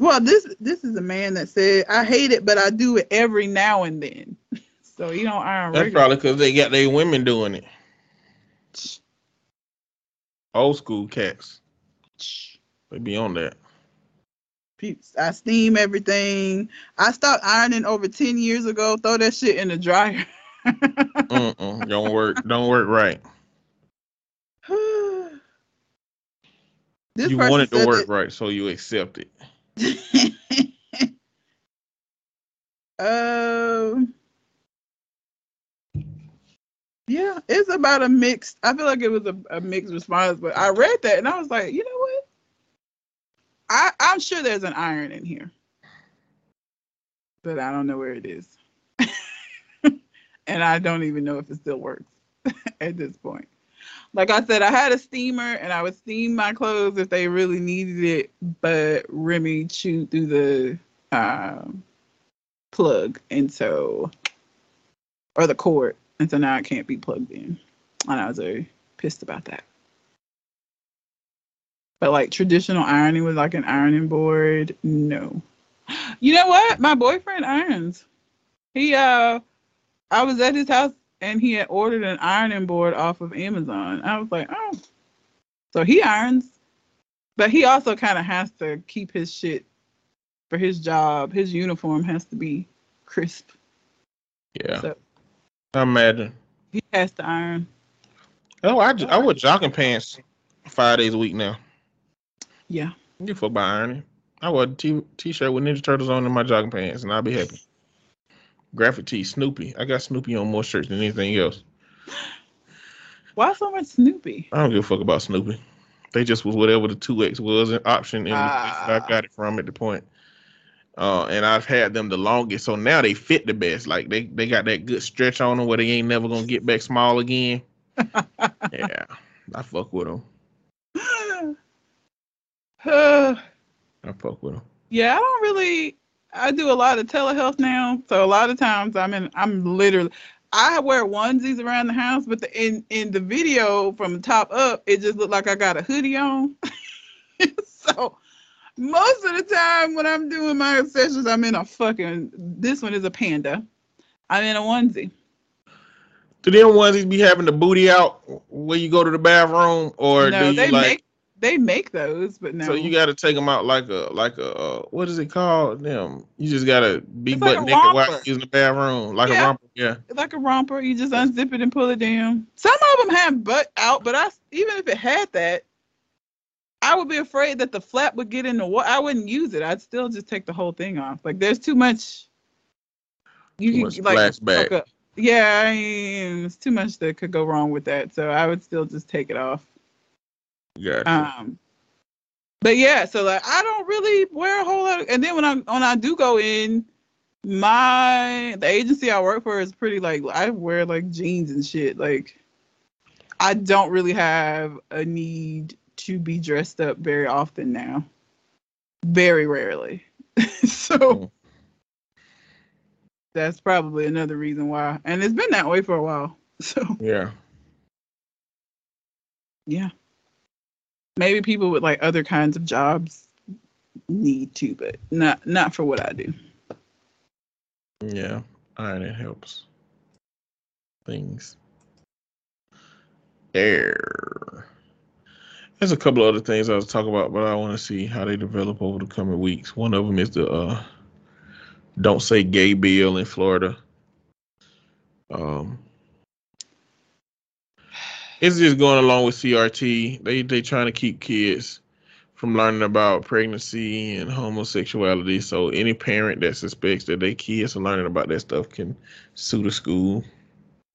Well, this this is a man that said, "I hate it, but I do it every now and then." so you don't iron That's regularly. probably because they got their women doing it. Old school cats. They be on that. Peeps. I steam everything. I stopped ironing over ten years ago. Throw that shit in the dryer. Mm-mm. Don't work. Don't work right. you person want it to work right, so you accept it. um. Yeah, it's about a mixed. I feel like it was a, a mixed response, but I read that and I was like, you know what? I I'm sure there's an iron in here, but I don't know where it is, and I don't even know if it still works at this point. Like I said, I had a steamer and I would steam my clothes if they really needed it, but Remy chewed through the um, plug, and so or the cord, and so now it can't be plugged in. And I was very pissed about that. But like traditional ironing with like an ironing board, no. You know what? My boyfriend irons. He uh I was at his house and he had ordered an ironing board off of Amazon. I was like, oh. So he irons, but he also kind of has to keep his shit for his job. His uniform has to be crisp. Yeah. So I imagine. he has to iron. Oh, I, I wear jogging pants five days a week now. Yeah. You fuck by ironing. I wear a t- t-shirt with Ninja Turtles on in my jogging pants, and I'll be happy. Graphic tee, Snoopy. I got Snoopy on more shirts than anything else. Why so much Snoopy? I don't give a fuck about Snoopy. They just was whatever the two X was an option, and Ah. I got it from at the point. Uh, and I've had them the longest, so now they fit the best. Like they they got that good stretch on them where they ain't never gonna get back small again. yeah, I fuck with them. Uh, I fuck with them. yeah, I don't really. I do a lot of telehealth now, so a lot of times I'm in. I'm literally. I wear onesies around the house, but the, in in the video from the top up, it just looked like I got a hoodie on. so most of the time when I'm doing my sessions, I'm in a fucking. This one is a panda. I'm in a onesie. Do them onesies be having the booty out when you go to the bathroom, or no, do you they like? make they make those, but no. So you got to take them out like a like a uh, what is it called? Them you just gotta be It's butt naked while using the bathroom like a romper. Yeah. like a romper. You just unzip it and pull it down. Some of them have butt out, but I even if it had that, I would be afraid that the flap would get in the water. I wouldn't use it. I'd still just take the whole thing off. Like there's too much. You Too can much like flashback. Yeah, I mean, it's too much that could go wrong with that. So I would still just take it off. Gotcha. Um, but yeah, so like I don't really wear a whole lot. Of, and then when I when I do go in, my the agency I work for is pretty like I wear like jeans and shit. Like I don't really have a need to be dressed up very often now. Very rarely. so Mm. that's probably another reason why. And it's been that way for a while. So yeah. yeah. Maybe people with like other kinds of jobs need to, but not not for what I do. Yeah. and it helps. Things. There. There's a couple other things I was talking about, but I want to see how they develop over the coming weeks. One of them is the uh, "Don't Say Gay" bill in Florida. Um, it's just going along with CRT. They they trying to keep kids from learning about pregnancy and homosexuality. So any parent that suspects that their kids are learning about that stuff can sue the school.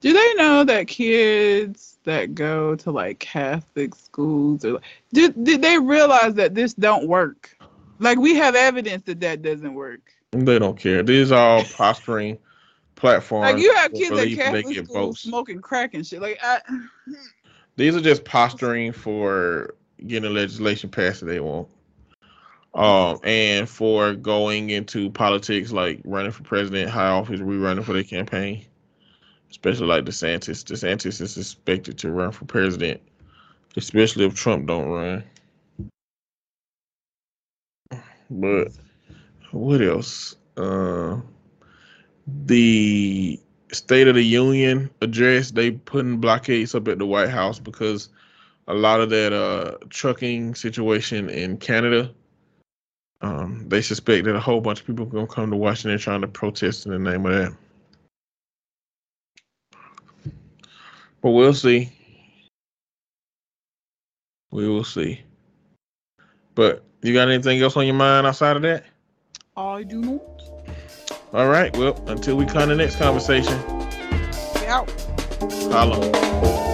Do they know that kids that go to like Catholic schools or did did they realize that this don't work? Like we have evidence that that doesn't work. They don't care. These are all posturing platforms. Like you have kids at Catholic schools votes. smoking crack and shit. Like I, These are just posturing for getting legislation passed that they want. Um, and for going into politics, like running for president, high office, rerunning for their campaign. Especially like DeSantis. DeSantis is expected to run for president, especially if Trump don't run. But what else? Uh, the State of the Union address, they putting blockades up at the White House because a lot of that uh trucking situation in Canada. Um, they suspect that a whole bunch of people are gonna come to Washington trying to protest in the name of that. But we'll see. We will see. But you got anything else on your mind outside of that? I do not. All right. Well, until we come to the next conversation, Out. holla.